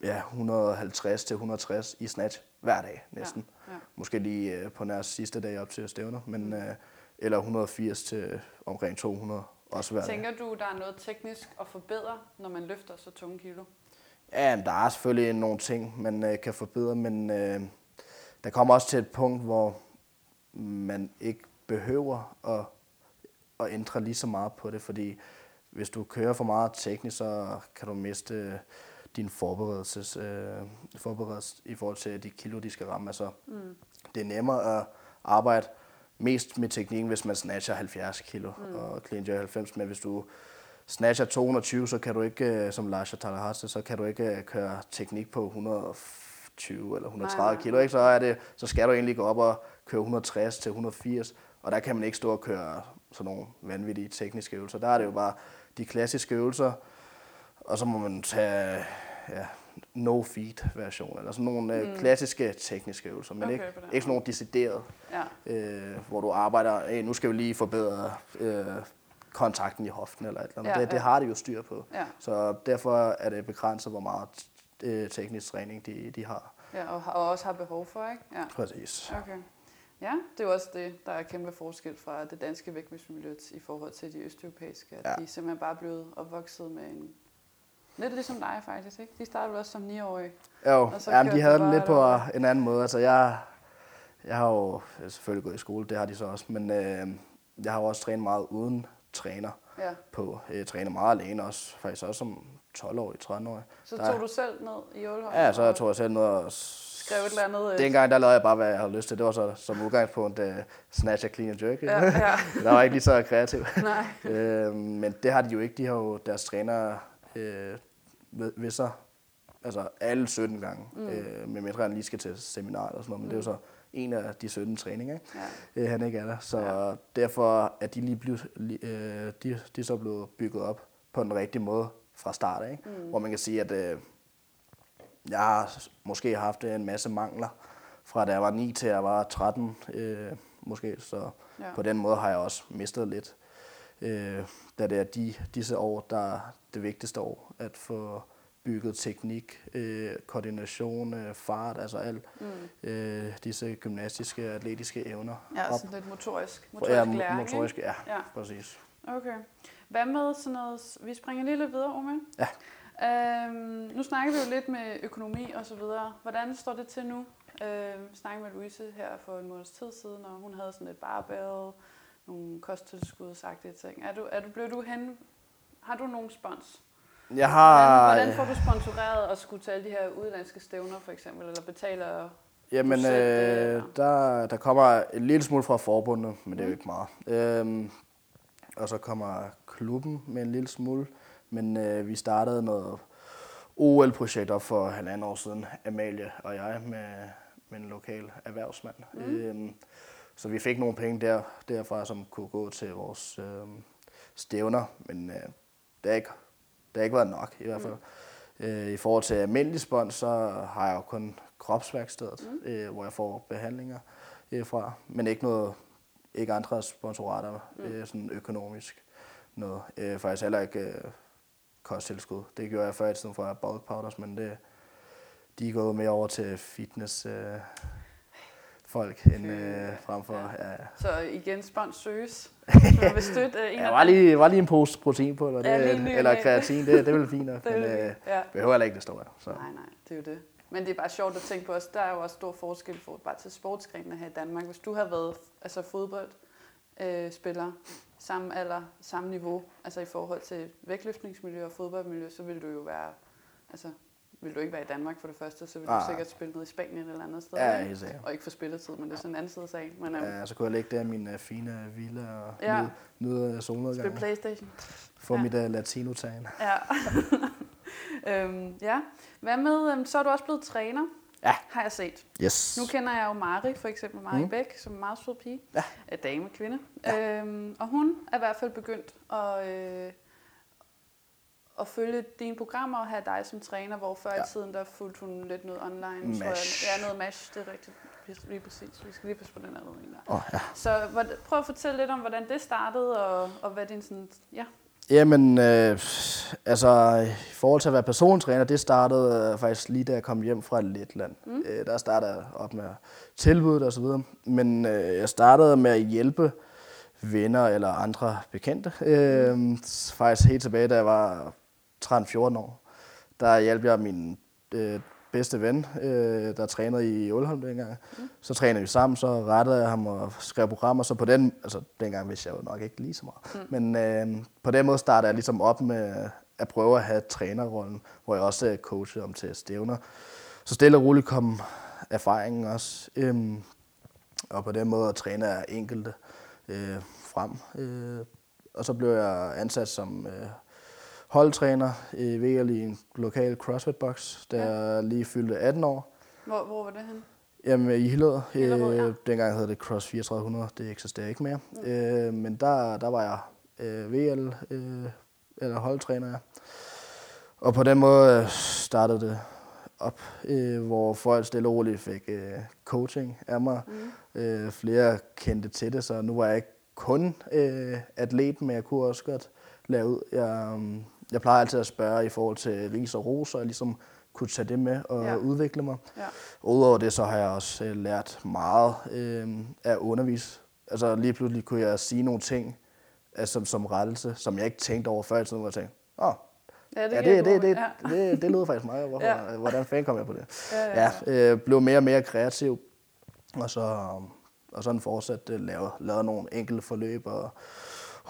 ja, 150 til 160 i snatch hver dag næsten. Ja, ja. Måske lige øh, på nær sidste dag op til stævner, men, øh, eller 180 til omkring 200 også hver dag. Tænker du, der er noget teknisk at forbedre, når man løfter så tunge kilo? Ja, men der er selvfølgelig nogle ting, man øh, kan forbedre, men øh, der kommer også til et punkt, hvor man ikke behøver at, at ændre lige så meget på det, fordi hvis du kører for meget teknisk, så kan du miste din forberedelses, øh, forberedelse i forhold til de kilo, de skal ramme. Altså, mm. Det er nemmere at arbejde mest med teknikken, hvis man snatcher 70 kilo mm. og clean jerk 90, men hvis du snatcher 220, så kan du ikke, øh, som Lars Talahatse, så kan du ikke øh, køre teknik på 120 eller 130 Nej, nej. kilo, ikke? Så, er det, så skal du egentlig gå op og køre 160 til 180, og der kan man ikke stå og køre sådan nogle vanvittige tekniske øvelser. Der er det jo bare de klassiske øvelser, og så må man tage ja, no feed version eller sådan nogle mm. klassiske tekniske øvelser, men Okay, ikke, ikke sådan nogle deciderede, Ja. øh, hvor du arbejder, hey, nu skal vi lige forbedre øh, kontakten i hoften eller et eller andet. Ja, det, det har de jo styr på. Ja. Så derfor er det begrænset, hvor meget øh, teknisk træning de, de har. ja og, og også har behov for, ikke? Ja. Præcis. Okay. Ja, det er jo også det, der er kæmpe forskel fra det danske vægtmiljø i forhold til de østeuropæiske. At Ja. De er simpelthen bare blevet opvokset med en... Lidt ligesom dig faktisk, ikke? De startede også som 9-årige. Jo, Og så jamen, de havde den lidt på en anden måde. Altså, jeg, jeg har jo selvfølgelig gået i skole, det har de så også, men øh, jeg har jo også trænet meget uden træner Ja. på. Jeg træner meget alene også, faktisk også som 12-årig, 13-årig. Så Der- tog du selv ned i Ålholm? Ja, så og tog jeg selv noget og Skrev et eller andet... øh, Dengang der lavede jeg bare, hvad jeg havde lyst til. Det var så som udgangspunkt uh, snatch og clean and jerk. Ja, ja. der var ikke lige så kreativ. Nej. øh, men det har de jo ikke. De har jo deres trænere øh, ved, ved sig. Altså alle 17 gange. Mm. Øh, med mindre han lige skal til seminar eller sådan noget. Men mm. det er jo så en af de 17 træninger, ikke? Ja. Øh, han ikke er der. Så Ja. derfor er de lige blevet, øh, de, de er så blevet bygget op på den rigtige måde fra start af. Mm. Hvor man kan sige, at øh, jeg har måske haft en masse mangler fra da jeg var 9 til jeg var 13 øh, måske. Så Ja. på den måde har jeg også mistet lidt. Øh, da det er de, disse år, der er det vigtigste år, at få bygget teknik, øh, koordination, øh, fart, altså alt mm. øh, disse gymnastiske, atletiske evner Ja, op. sådan lidt motorisk. Motorisk Ja, læring, mo- motorisk, ja, Ja. præcis. Okay. Hvad med sådan noget... Vi springer lige lidt videre, Ome. Ja. Øhm, nu snakker vi jo lidt med økonomi og så videre. Hvordan står det til nu? Øhm, snakkede med Louise her for en måneds tid siden, og hun havde sådan et barbell, nogle kosttilskudsagtige ting. Er du, er du, blev du hen... Har du nogen spons? Jeg har... Hvordan, hvordan får du sponsoreret at skulle til alle de her udlandske stævner, for eksempel, eller betaler... Jamen, det, øh, eller? der, der kommer en lille smule fra forbundet, men det er jo ikke meget. Øhm, og så kommer klubben med en lille smule, men øh, vi startede noget OL-projekt op for halvandet år siden, Amalie og jeg, med, med en lokal erhvervsmand. Mm. Øhm, så vi fik nogle penge der, derfra, som kunne gå til vores øh, stævner, men øh, det, har ikke, det har ikke været nok i hvert fald. Mm. Øh, I forhold til almindelig spons, så har jeg jo kun kropsværkstedet, mm. øh, hvor jeg får behandlinger øh, fra, men ikke noget, ikke andre sponsorater, mm. øh, sådan økonomisk noget. Øh, faktisk heller ikke øh, kosttilskud. Det gjorde jeg før i tiden for bulk powders, men det, de er gået mere over til fitness øh, folk end øh, frem for... Ja. Ja. Så igen, spons søges. Man vil støtte øh, en af var lige, var lige en pose proteinpulver, Ja, lige det, ny og eller kreatin, det, det er vel fint nok, Det men øh, ja. behøver heller ikke det store. Så. Nej, nej, det er jo det. Men det er bare sjovt at tænke på os. Der er jo også stor forskel for bare til sportsgrenene her i Danmark. Hvis du har været altså fodboldspiller, øh, spiller, samme alder, samme niveau, altså i forhold til vægtløftningsmiljø og fodboldmiljø, så vil du jo være altså, vil du ikke være i Danmark for det første, så vil Ah. du sikkert spille ned i Spanien eller andet sted. Ja, helt sikkert. Og ikke få spilletid, men det er sådan en anden side af sagen. Men øhm, Ja, så kunne jeg ligge der min uh, fine villa og Ja. nyde, nyde spille solnedgangen. Playstation. Få Ja. mit uh, latino-tan. Ja. øhm, ja. Hvad med, øhm, så er du også blevet træner, Ja. har jeg set. Yes. Nu kender jeg jo Mari, for eksempel Mari mm. Bæk, som er en meget sød pige. Ja. Er dame, kvinde. Ja. Øhm, og hun er i hvert fald begyndt at, øh, at følge dine programmer og have dig som træner, hvor før ja. i tiden, der fulgte hun lidt noget online. Tror jeg. Mash. Ja, noget mash, det er rigtigt. Lige præcis. Vi skal lige passe på den her ledning der. Oh, ja. Så prøv at fortælle lidt om, hvordan det startede, og, og hvad din sådan... Ja. Jamen, øh, altså i forhold til at være persontræner, det startede øh, faktisk lige da jeg kom hjem fra Letland. Mm. Øh, der startede jeg op med tilbuddet og så videre. Men øh, jeg startede med at hjælpe venner eller andre bekendte. Øh, faktisk helt tilbage, da jeg var 13-14 år. Der hjalp jeg min øh, bedste ven, øh, der trænede i Aalholm dengang. Mm. Så trænede vi sammen, så rettede jeg ham og skrev programmer. Så på den, altså dengang vidste jeg jo nok ikke lige så meget. Mm. Men øh, på den måde startede jeg ligesom op med at prøve at have trænerrollen, hvor jeg også øh, coachede om til stævner. Så stille og roligt kom erfaringen også. Øhm, og på den måde træner jeg enkelte øh, frem. Øh, og så blev jeg ansat som øh, holdtræner i VL i en lokal CrossFit-box, da Ja. jeg lige fyldte 18 år. Hvor, hvor var det hen? Jamen i Hillerød. Hillerød, ja. Øh, dengang hed det Cross 3400, det eksisterer ikke mere. Mm. Øh, men der, der var jeg øh, VL, øh, eller holdtræner. Ja. Og på den måde øh, startede det op, øh, hvor folk stille og roligt fik øh, coaching af mig. Mm. Øh, flere kendte til det, så nu var jeg ikke kun øh, atlet, men jeg kunne også godt lave ud. Jeg, um, jeg plejer altid at spørge i forhold til ris og ros, og ligesom kunne tage det med og Ja. ja. udvikle mig. Ja. Udover det, så har jeg også øh, lært meget øh, af at undervise. Altså lige pludselig kunne jeg sige nogle ting altså, som, som rettelse, som jeg ikke tænkte over før i tiden, hvor jeg tænkte, åh, oh, Ja, ja, giver det, det, det, mening. det, det, det lød faktisk meget. Hvorfor, Ja. ja. Hvordan fanden kom jeg på det? Ja, ja, Ja, øh, blev mere og mere kreativ, og så og sådan fortsat øh, lave, lavede nogle enkelte forløb og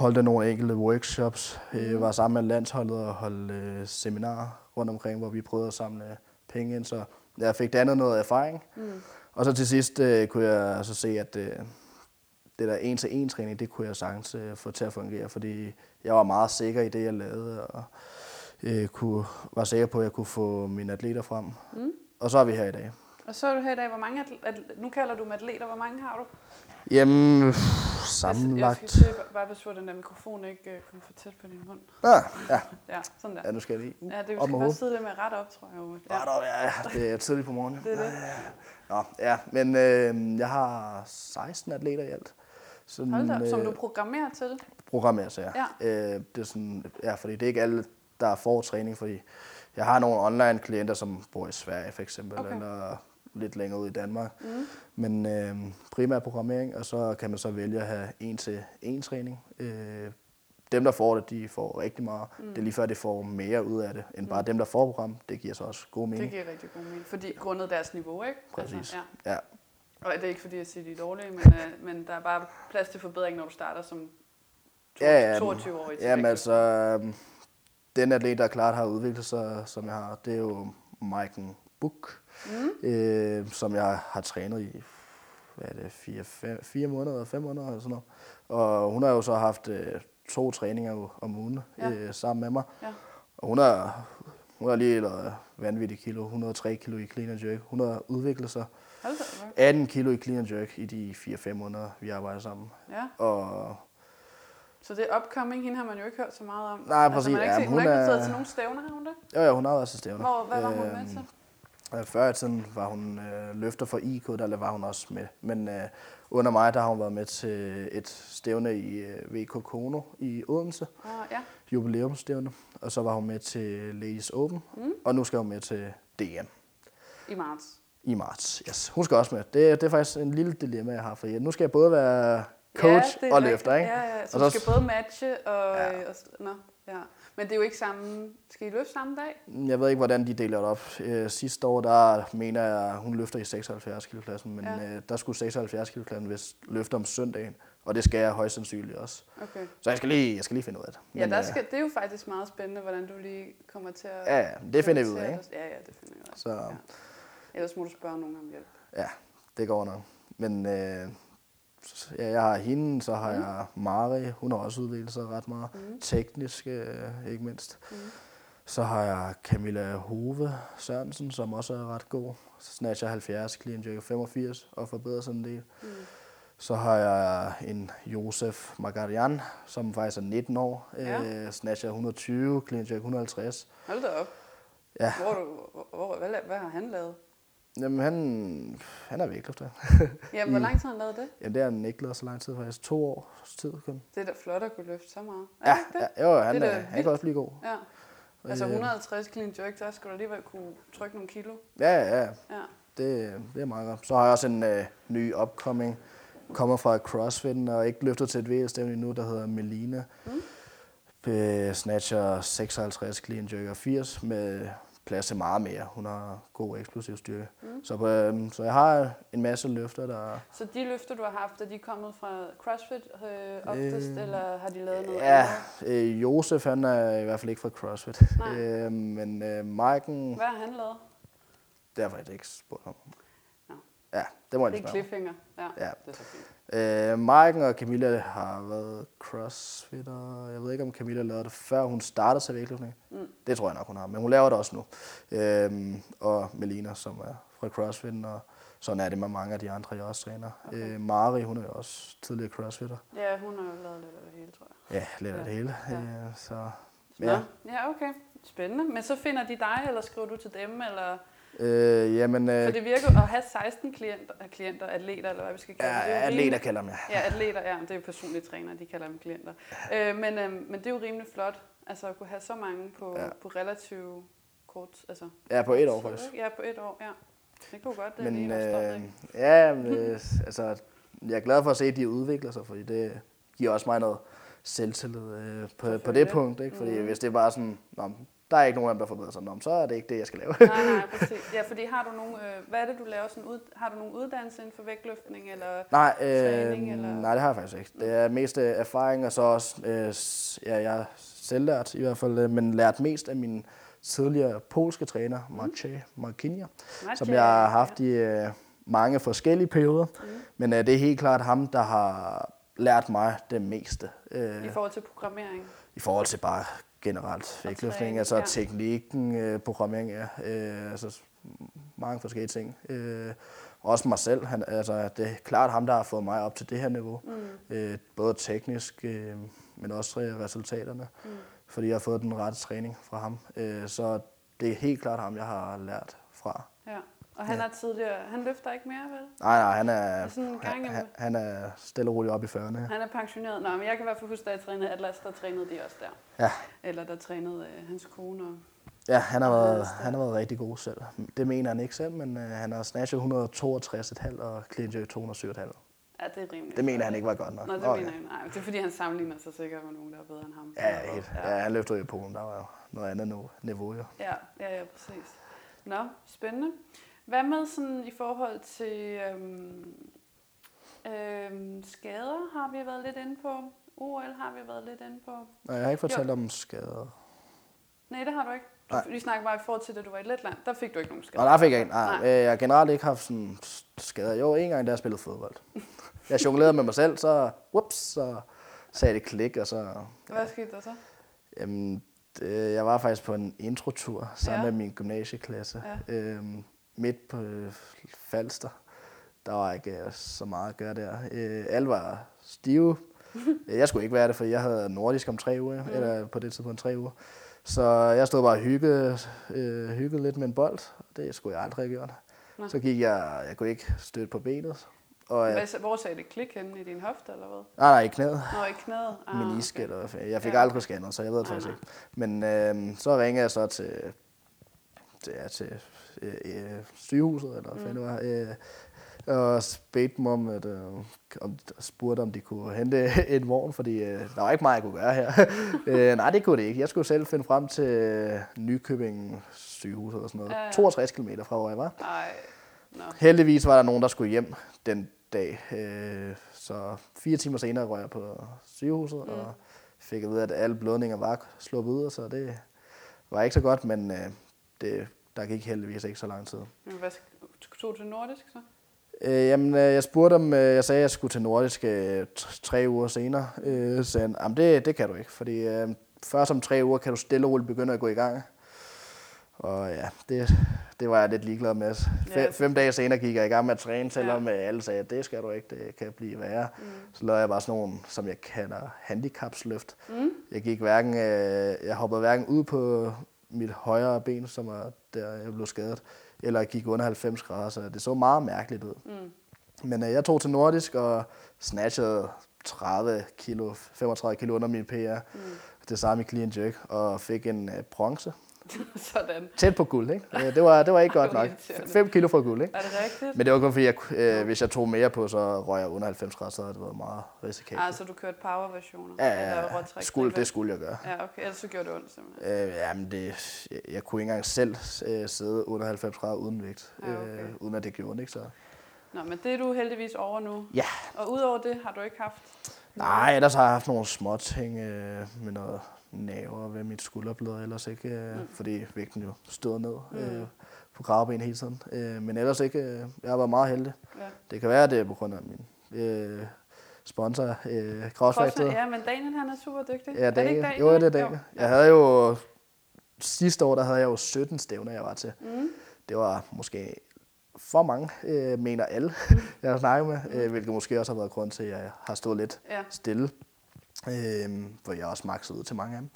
holdte nogle enkelte workshops. Mm. Øh, var sammen med landsholdet og holdt øh, seminarer rundt omkring, hvor vi prøvede at samle penge ind. Så jeg fik dannet noget erfaring. Mm. Og så til sidst øh, kunne jeg så se, at øh, det der en-til-en træning, det kunne jeg sagtens øh, få til at fungere, fordi jeg var meget sikker i det, jeg lavede, og øh, kunne, var sikker på, at jeg kunne få mine atleter frem. Mm. Og så er vi her i dag. Og så er du her i dag, hvor mange atl- atl- nu kalder du dem atleter, hvor mange har du? Jamen, Jeg sammenlagt. skal se, bare hvis du den der mikrofon ikke uh, kommer for tæt på din mund. Ah, ja, Ja, sådan der. ja, nu skal jeg lige. Uh, Ja, det op skal bare sidde lidt med ret op, tror jeg. Ja. Ja. ja, ja, det er tidligt på morgenen. Det er det. Nå, ja, men øh, jeg har 16 atleter i alt. Sådan, Hold da, op, som øh, du programmerer til. programmerer, så ja. Ja. Øh, det er sådan, ja, fordi det er ikke alle, der får træning, fordi jeg har nogle online klienter, som bor i Sverige for eksempel, okay. eller lidt længere ud i Danmark. Mm. Men øh, primær programmering, og så kan man så vælge at have en til en træning. Øh, dem, der får det, de får rigtig meget. Mm. Det er lige før, de får mere ud af det, end bare dem, der får program. Det giver så også god Det mening. giver rigtig god mening. Fordi grundet deres niveau, ikke? Præcis. Altså, ja. Ja, Og det er ikke fordi, jeg siger, de er dårlige, men, øh, men der er bare plads til forbedring, når du starter som to- Ja, ja, 22 år i Jamen altså, øhm, den atlet, der klart har udviklet sig, som jeg har, det er jo Maiken Buk, mm. øh, som jeg har trænet i hvad er det, fire, fem, fire måneder, fem måneder eller sådan noget. Og hun har jo så haft øh, to træninger om ugen Ja. øh, sammen med mig. Ja. Og hun har, hun har lige lavet vanvittig kilo, 103 kilo i clean and jerk. Hun har udviklet sig Hold da, op. 18 kilo i clean and jerk i de 4-5 måneder, vi arbejder sammen. Ja. Og Så det er upcoming, hende har man jo ikke hørt så meget om. Nej, Altså, præcis. man har ikke, Ja, set, hun hun har ikke er- til nogen stævner, har hun det? jo, ja, hun har til stævner. Hvor, hvad var hun med Øhm, til? Øh, Før i tiden var hun øh, løfter for IK, der var hun også med. Men øh, under mig, der har hun været med til et stævne i øh, VK Kono i Odense, Ah, ja. jubilæumsstævne. Og så var hun med til Ladies Open, mm. og nu skal hun med til DM I marts. i marts. Yes. Hun skal også med. Det, det er faktisk en lille dilemma, jeg har for jer. Nu skal jeg både være coach ja, og løfter, ikke? Ja, ja. Så Og du så- skal både matche og... Ja. Ja. og nå, ja. Men det er jo ikke samme... Skal I løfte samme dag? Jeg ved ikke, hvordan de deler det op. Øh, sidste år, der mener jeg, hun løfter i 76 kilo klassen, men Ja. øh, der skulle 76 kilo klassen vist løfte om søndagen. Og det skal jeg højst sandsynligt også. Okay. Så jeg skal lige, jeg skal lige finde ud af det. Ja, der øh, skal, det er jo faktisk meget spændende, hvordan du lige kommer til at... Ja, ja, det finder vi ud af, ikke? Ja, ja, det finder vi ud af. Så Ja. Ellers må du spørge nogen om hjælp. ja, det går nok. Men øh, ja, jeg har hende, så har Mm. jeg Mari, hun har også udviklet sig ret meget. Mm. Teknisk, øh, ikke mindst. Mm. Så har jeg Camilla Hove Sørensen, som også er ret god. Snatcher 70, clean jerk 85 og forbedrer sådan en del. Mm. Så har jeg en Josef Magarian, som faktisk er 19 år. Ja. Øh, snatcher 120, clean jerk 150. Hold da op. Ja. Hvor, du, hvor, hvad, hvad har han lavet? Jamen, han, han er vægtløfter. Jamen, hvor I- lang tid har han lavet det? Jamen, det har han ikke lavet så lang tid, faktisk to års tid kun. Det er da flot at kunne løfte så meget. Er Ja, det ja jo, han, Det er er, han kan også blive god. Ja. Altså Øh, 150 clean jerk, der skulle du alligevel kunne trykke nogle kilo. Ja, ja, ja. Ja. Det, det er meget godt. Så har jeg også en øh, ny upcoming, kommer fra CrossFit og ikke løftet til et VL-stævne endnu, der hedder Melina. Mm. Øh, snatcher 56, clean jerker 80 med til meget mere. Hun har god eksplosiv styrke. Mm. Så, øh, så jeg har en masse løfter, der... Så de løfter, du har haft, er de kommet fra CrossFit øh, oftest, Øh, eller har de lavet noget Ja, øh, Josef han er i hvert fald ikke fra CrossFit. Øh, men øh, Maiken, Hvad har han lavet? det har jeg faktisk ikke spurgt om. Nå. Ja, det må jeg Det lige er spørge om. cliffhanger. Ja, Ja. det er så fint. Øh, Maiken og Camilla har været crossfitter. Jeg ved ikke, om Camilla lavede det, før hun startede sig vægtløftning. Mm. Det tror jeg nok, hun har. Men hun laver det også nu. Øh, og Melina, som er fra CrossFit, og sådan er det med mange af de andre, jeg også træner. Okay. Øh, Mari, hun er jo også tidligere crossfitter. Ja, hun har jo lavet lidt af det hele, tror jeg. Ja, lidt af det hele. Ja. Øh, så, ja. ja, okay. Spændende. Men så finder de dig, eller skriver du til dem, eller... Øh, jamen, øh, For det virker at have 16 klienter, klienter atleter, eller hvad vi skal kalde ja, det. er atleter rimelig- kalder dem, ja. Ja, atleter, ja. Det er jo personlige trænere, de kalder dem klienter. Øh, men, øh, men det er jo rimelig flot, altså at kunne have så mange på, Ja. på relativt kort... Altså, Ja, på et år faktisk. Ja, på et år, ja. Det kunne godt, det er Men lige øh, ja, men, øh, altså, jeg er glad for at se, at de udvikler sig, fordi det giver også mig noget selvtillid øh, på, på det punkt. Ikke? Fordi Mhm. hvis det er bare sådan, Nå, der er ikke nogen af dem, der forbedrer sig, Nå, så er det ikke det, jeg skal lave. Nej, nej, præcis. Ja, fordi har du nogle, øh, hvad er det, du laver? Sådan ud, har du nogle uddannelse inden for vægtløftning, eller... nej, øh, Træning, eller? nej, det har jeg faktisk ikke. Det er mest øh, erfaring, og så også, øh, ja, jeg er selvlært i hvert fald, øh, men lært mest af min tidligere polske træner, Maciej Markinia, som jeg har haft i øh, mange forskellige perioder. Mm. Men øh, det er helt klart ham, der har lært mig det meste. Øh, I forhold til programmering. I forhold til bare generelt vægtløftning, altså ja. teknikken, øh, programmering, ja, øh, altså mange forskellige ting. Øh, også mig selv, han, altså det er klart ham, der har fået mig op til det her niveau. Mm. Øh, både teknisk, øh, men også resultaterne, Mm. fordi jeg har fået den rette træning fra ham. Øh, så det er helt klart ham, jeg har lært fra. Ja. Og han Ja. er tidligere... Han løfter ikke mere, vel? Nej, nej, han er, sådan en gang han, han, han er stille og roligt op i 40'erne. Han er pensioneret. Nå, men jeg kan i hvert fald huske, da jeg trænede Atlas, der trænede de også der. Ja. Eller der trænede øh, hans kone og... Ja, han har, været, han han har været rigtig god selv. Det mener han ikke selv, men øh, han har snatchet 162,5 og clean jerk 207,5. Ja, det er rimeligt. Det mener han ikke var godt nok. Nå, det Åh, mener jeg. Nej, det er fordi, han sammenligner sig sikkert med nogen, der er bedre end ham. Ja, ja, helt. ja, han løftede jo i Polen. Der var jo noget andet niveau, jo. Ja, ja, ja, præcis. Nå, spændende. Hvad med sådan i forhold til øhm, øhm, skader har vi været lidt inde på. OL har vi været lidt inde på. Og jeg har ikke fortalt om skader. Nej, det har du ikke. Du, Nej. vi snakker bare i forhold til, da du var i Letland. Der fik du ikke nogen skader. Og der fik jeg ikke. Nej, Nej. øh, jeg har generelt ikke haft sådan skader. Jo, en gang, da jeg spillede fodbold. Jeg jonglerede med mig selv, så, whoops, så sagde det klik, og så... Hvad skete der så? Jamen, det, jeg var faktisk på en introtur sammen Ja. ja. med min gymnasieklasse. Ja. Øhm, midt på øh, Falster. Der var ikke øh, så meget at gøre der. Øh, alle var stive. jeg skulle ikke være det, for jeg havde nordisk om tre uger, mm. eller på det tidspunkt tre uger. Så jeg stod bare og hyggede, øh, hyggede lidt med en bold. Det skulle jeg aldrig have gjort. Nå. Så gik jeg, jeg kunne ikke støtte på benet. Og jeg, Hvad, hvor sagde det klik henne i din hofte, eller hvad? nej, nej, i knæet. Nå, i knæet. Ah, Menisk okay. eller hvad. Jeg fik Ja, aldrig scannet, så jeg ved det Nej, faktisk ikke. Men øh, så ringede jeg så til, til, ja, til øh, øh, sygehuset, eller Mm. fanden var, øh, og spedte dem om, at, øh, om, spurgte, om de kunne hente en vogn, fordi øh, der var ikke meget, jeg kunne gøre her. øh, nej, det kunne det ikke. Jeg skulle selv finde frem til øh, Nykøbing sygehus eller sådan noget. Ja. 62 km fra, hvor jeg var. Ej, nå. Heldigvis var der nogen, der skulle hjem den dag. Øh, så fire timer senere røg jeg på sygehuset, mm. og fik at vide, at alle blødninger var sluppet ud, så det var ikke så godt, men øh, det, der gik heldigvis ikke så lang tid. Hvad tog du til nordisk så? Øh, jamen, øh, jeg spurgte om, øh, jeg sagde, at jeg skulle til nordisk øh, tre uger senere. Øh, så han, det, det kan du ikke, fordi øh, først om tre uger kan du stille og roligt begynde at gå i gang. Og ja, det, det var jeg lidt ligeglad med. Fem, ja. fem dage senere gik jeg i gang med at træne, selvom ja. alle sagde, at det skal du ikke, det kan blive værre. Mm. Så lavede jeg bare sådan nogle, som jeg kalder handicapsløft. Mm. Jeg gik hverken, øh, jeg hoppede hverken ud på mit højre ben, som var der, jeg blev skadet, eller gik under 90 grader, så det så meget mærkeligt ud. Mm. Men øh, jeg tog til nordisk og snatchede 30 kilo, 35 kilo under min PR. Mm. Det samme i clean jerk, og fik en øh, bronze. Sådan. Tæt på guld, ikke? Det var, det var ikke godt nok. 5 kilo for guld, ikke? Er det rigtigt? Men det var kun fordi, jeg, øh, hvis jeg tog mere på, så røg jeg under 90 grader, så havde det været meget risikabelt. Ah, så du kørte power-versioner? Ja, ja, ja. Skulle, det skulle jeg gøre. Ja, okay. Ellers så gjorde det ondt simpelthen? Øh, jamen, det, jeg, jeg kunne ikke engang selv øh, sidde under 90 grader uden vægt, ja, okay. øh, uden at det gjorde ondt, ikke? Så. Nå, men det er du heldigvis over nu. Ja. Og udover det har du ikke haft? Nej, ellers har jeg haft nogle små ting øh, med noget naver ved mit skulderblad ellers ikke, øh, mm. fordi vægten jo stod ned mm. øh, på gravben hele tiden. Øh, men ellers ikke, øh, jeg har været meget heldig. Ja. Det kan være, at det er på grund af min øh, sponsor, øh, Crossfactor. Ja, men Daniel han er super dygtig. Ja, Daniel. Er det ikke Jo, det er Daniel. Jeg havde jo, sidste år, der havde jeg jo 17 stævner, jeg var til. Mm. Det var måske for mange, øh, mener alle, mm. jeg har snakket med, mm. øh, hvilket måske også har været grund til, at jeg har stået lidt ja. stille øh, hvor jeg også makset ud til mange af dem.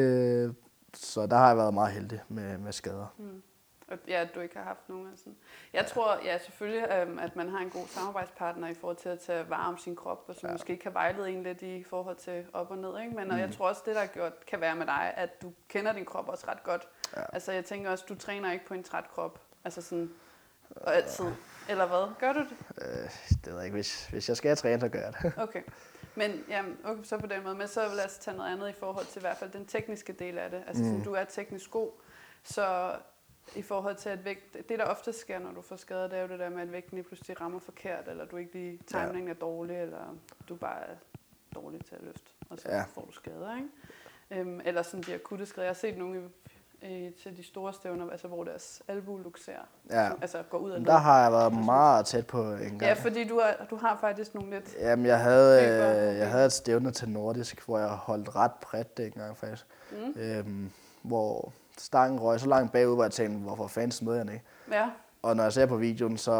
Øh, så der har jeg været meget heldig med, med skader. Mm. Ja, at du ikke har haft nogen af sådan. Jeg tror, ja, selvfølgelig, øhm, at man har en god samarbejdspartner i forhold til at tage vare om sin krop, og som ja. måske kan vejlede en lidt i forhold til op og ned. Ikke? Men mm. jeg tror også, det der gjort, kan være med dig, at du kender din krop også ret godt. Ja. Altså jeg tænker også, du træner ikke på en træt krop. Altså sådan, og altid. Eller hvad? Gør du det? Øh, det ved jeg ikke. Hvis, hvis jeg skal træne, så gør jeg det. Okay. Men jamen, okay, så på den måde. Men så lad os tage noget andet i forhold til i hvert fald den tekniske del af det. Altså mm. sådan, du er teknisk god, så i forhold til at vægt, det der ofte sker, når du får skader, det er jo det der med, at vægten lige pludselig rammer forkert, eller du ikke lige, timingen er dårlig, eller du bare er dårlig til at løfte, og så ja. får du skader, ikke? Øhm, eller sådan de akutte skader. Jeg har set nogle øh, til de store stævner, altså hvor deres albu luxerer, ja. altså går ud af Der har jeg været meget tæt på en gang. Ja, fordi du, er, du har faktisk nogle lidt... Jamen, jeg havde, øh, jeg havde et stævne til nordisk, hvor jeg holdt ret bredt dengang faktisk. Mm. Øhm, hvor stangen røg så langt bagud, hvor jeg tænkte, hvorfor fanden smed jeg den ikke? Ja. Og når jeg ser på videoen, så,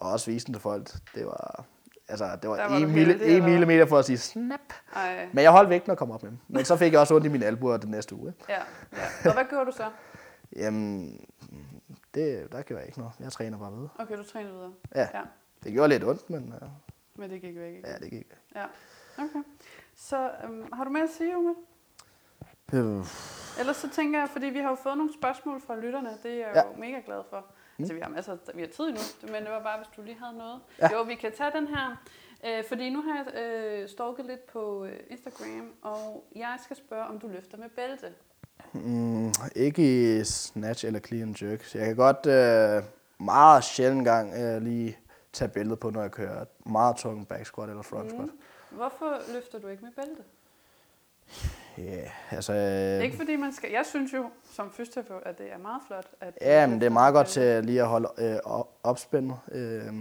og også viste den til folk, det var, altså, det var, var en, mille, en millimeter for at sige snap. Ej. Men jeg holdt vægten og kom op med dem. Men så fik jeg også ondt i mine albuer den næste uge. Ja, ja. Og hvad gjorde du så? Jamen, det, der gjorde jeg ikke noget. Jeg træner bare videre. Okay, du træner videre. Ja. ja. Det gjorde lidt ondt, men... Uh... Men det gik væk ikke? Ja, det gik væk. Ja. Okay. Så um, har du mere at sige, Umar? Øh. Ellers så tænker jeg, fordi vi har jo fået nogle spørgsmål fra lytterne, det er jeg ja. jo mega glad for. Mm. Altså, vi har masser vi har tid nu, men det var bare, hvis du lige havde noget. Ja. Jo, vi kan tage den her, øh, fordi nu har jeg øh, stalket lidt på øh, Instagram, og jeg skal spørge, om du løfter med bælte. Mm, ikke i snatch eller clean jerk. Jeg kan godt øh, meget sjældent gang øh, lige tage bæltet på, når jeg kører meget tung back squat eller front mm. squat. Hvorfor løfter du ikke med bælte? Ja, altså... Øh, ikke fordi man skal... Jeg synes jo, som fysioterapeut, at det er meget flot. At ja, men det er meget godt til lige at holde øh, opspændet. Øh,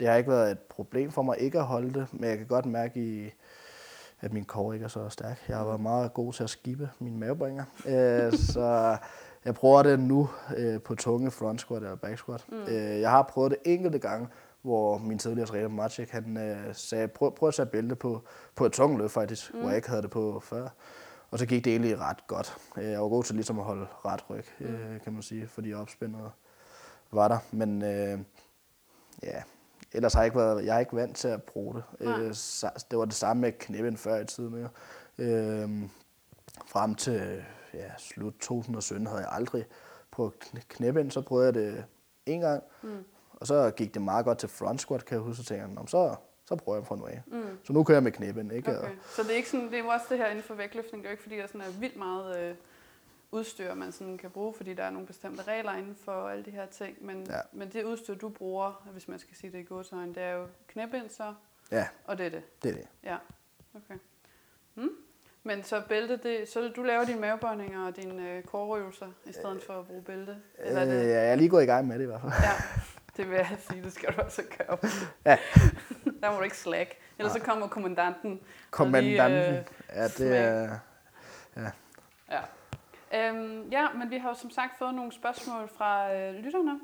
det har ikke været et problem for mig ikke at holde det, men jeg kan godt mærke, i, at min kår ikke er så stærk. Jeg har været meget god til at skibe mine mavebringer. øh, så jeg prøver det nu øh, på tunge front squat eller back squat. Mm. Øh, jeg har prøvet det enkelte gange, hvor min tidligere træner Maciek, han øh, sagde, prøv, prøv at sætte bælte på, på et tungt løb faktisk, mm. hvor jeg ikke havde det på før. Og så gik det egentlig ret godt. Øh, jeg var god til ligesom at holde ret ryg, mm. øh, kan man sige, fordi opspændet var der. Men øh, ja, ellers har jeg ikke været, jeg har ikke vant til at bruge det. Øh, det var det samme med knæben før i tiden. Ja. Øh, frem til ja, slut 2017 havde jeg aldrig prøvet knæben. Så prøvede jeg det en gang, mm. Og så gik det meget godt til front squat, kan jeg huske, og tænkte, så så prøver jeg fra nu af. Mm. Så nu kører jeg med knæben. Ikke? Okay. Så det er, ikke sådan, det er jo også det her inden for vægtløftning, det er jo ikke fordi, der sådan er vildt meget øh, udstyr, man sådan kan bruge, fordi der er nogle bestemte regler inden for alle de her ting. Men, Ja. men det udstyr, du bruger, hvis man skal sige det i godsøjne, det er jo knæbinser, Ja, og det er det. det er det. Ja, okay. Hmm. Men så bælte, det, så du laver dine mavebøjninger og dine øh, i stedet for at bruge bælte? Eller er Øh, det, jeg er lige gået i gang med det i hvert fald. ja, det vil jeg sige, det skal du altså gøre. Ja. Der må du ikke slack. Ellers så kommer kommandanten. Kommandanten. øh, Ja, det er... Ja. Øhm, ja, men vi har jo som sagt fået nogle spørgsmål fra øh, lytterne.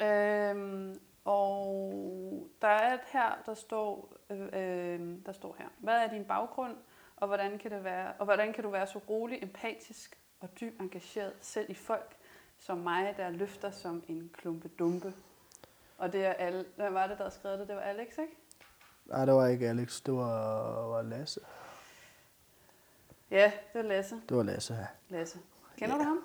Øhm, og der er et her, der står, øh, øh, der står her. Hvad er din baggrund, og hvordan kan, det være, og hvordan kan du være så rolig, empatisk og dybt engageret selv i folk som mig, der løfter som en klumpe dumpe? Og det er alle, hvad var det, der havde skrevet det? Det var Alex, ikke? Nej, det var ikke Alex, det var, var Lasse. Ja, det var Lasse. Det var Lasse, ja. Lasse. Kender Ja. du ham?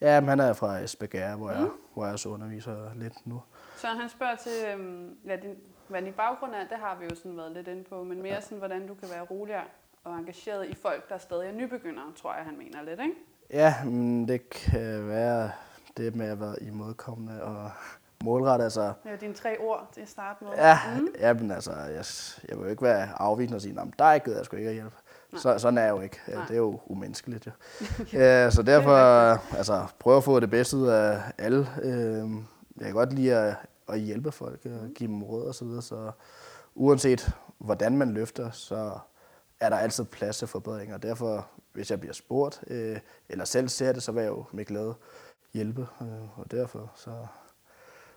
Ja, men han er fra Esbjerg, hvor, jeg, Mm. hvor jeg så underviser lidt nu. Så han spørger til, øhm, ja, din, hvad din baggrund er, det har vi jo sådan været lidt inde på, men mere sådan, hvordan du kan være roligere og engageret i folk, der stadig er nybegyndere, tror jeg, han mener lidt, ikke? Ja, men det kan være det med at være imodkommende og målrettet. Altså, er dine tre ord til at starte med. ja, Mm. ja, men altså, jeg, jeg vil jo ikke være afvisende og sige, at dig gider jeg sgu ikke at hjælpe. Så, sådan er jeg jo ikke. Nej. Det er jo umenneskeligt. Jo. ja, så derfor altså, prøve at få det bedste ud af alle. Øh, Jeg kan godt lide at, at hjælpe folk og give dem råd og så videre. Så uanset hvordan man løfter, så er der altid plads til forbedringer. Derfor, hvis jeg bliver spurgt, øh, eller selv ser det, så vil jeg jo med glæde hjælpe. Øh, og derfor, så,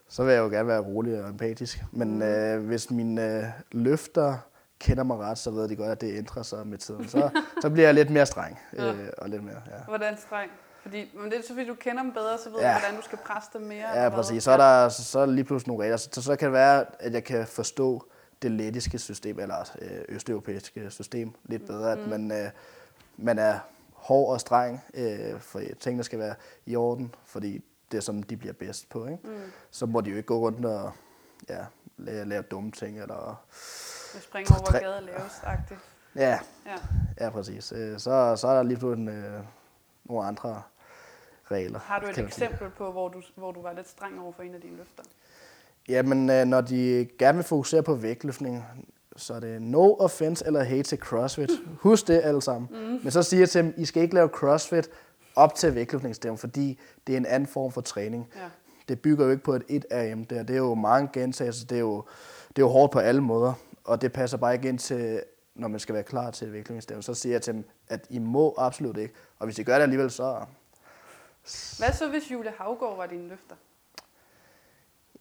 så vil jeg jo gerne være rolig og empatisk. Men øh, hvis mine øh, løfter kender mig ret, så ved de godt, at det ændrer sig med tiden. Så, så bliver jeg lidt mere streng. Ja. Øh, og lidt mere, ja. Hvordan streng? Fordi, men det er så fordi, du kender dem bedre, så ved Ja. du, hvordan du skal presse dem mere. Ja, præcis. Så er, der, så er der lige pludselig nogle regler. Så, så kan det være, at jeg kan forstå det lettiske system, eller øh, østeuropæiske system lidt bedre. At man, øh, man er hård og streng, øh, for tingene skal være i orden, fordi det er sådan, de bliver bedst på. Ikke? Mm. Så må de jo ikke gå rundt og ja, lave, lave dumme ting. Eller, Jeg springer over Tre- gade laves agtigt. ja, Ja. ja, præcis. Øh, så, så er der lige pludselig øh, nogle andre regler. Har du et eksempel på, hvor du, hvor du var lidt streng over for en af dine løfter? Jamen, øh, når de gerne vil fokusere på vægtløftning, så er det no offense eller hate til CrossFit. Husk det alle sammen. Mm. Men så siger jeg til dem, I skal ikke lave CrossFit op til vægtløftningsstævn, fordi det er en anden form for træning. Ja. Det bygger jo ikke på et 1 RM der. Det er jo mange gentagelser, det er jo, det er jo hårdt på alle måder, og det passer bare ikke ind til, når man skal være klar til vægtløftningsstævn. Så siger jeg til dem, at I må absolut ikke. Og hvis I gør det alligevel, så Hvad så, hvis Julie Havgård var dine løfter?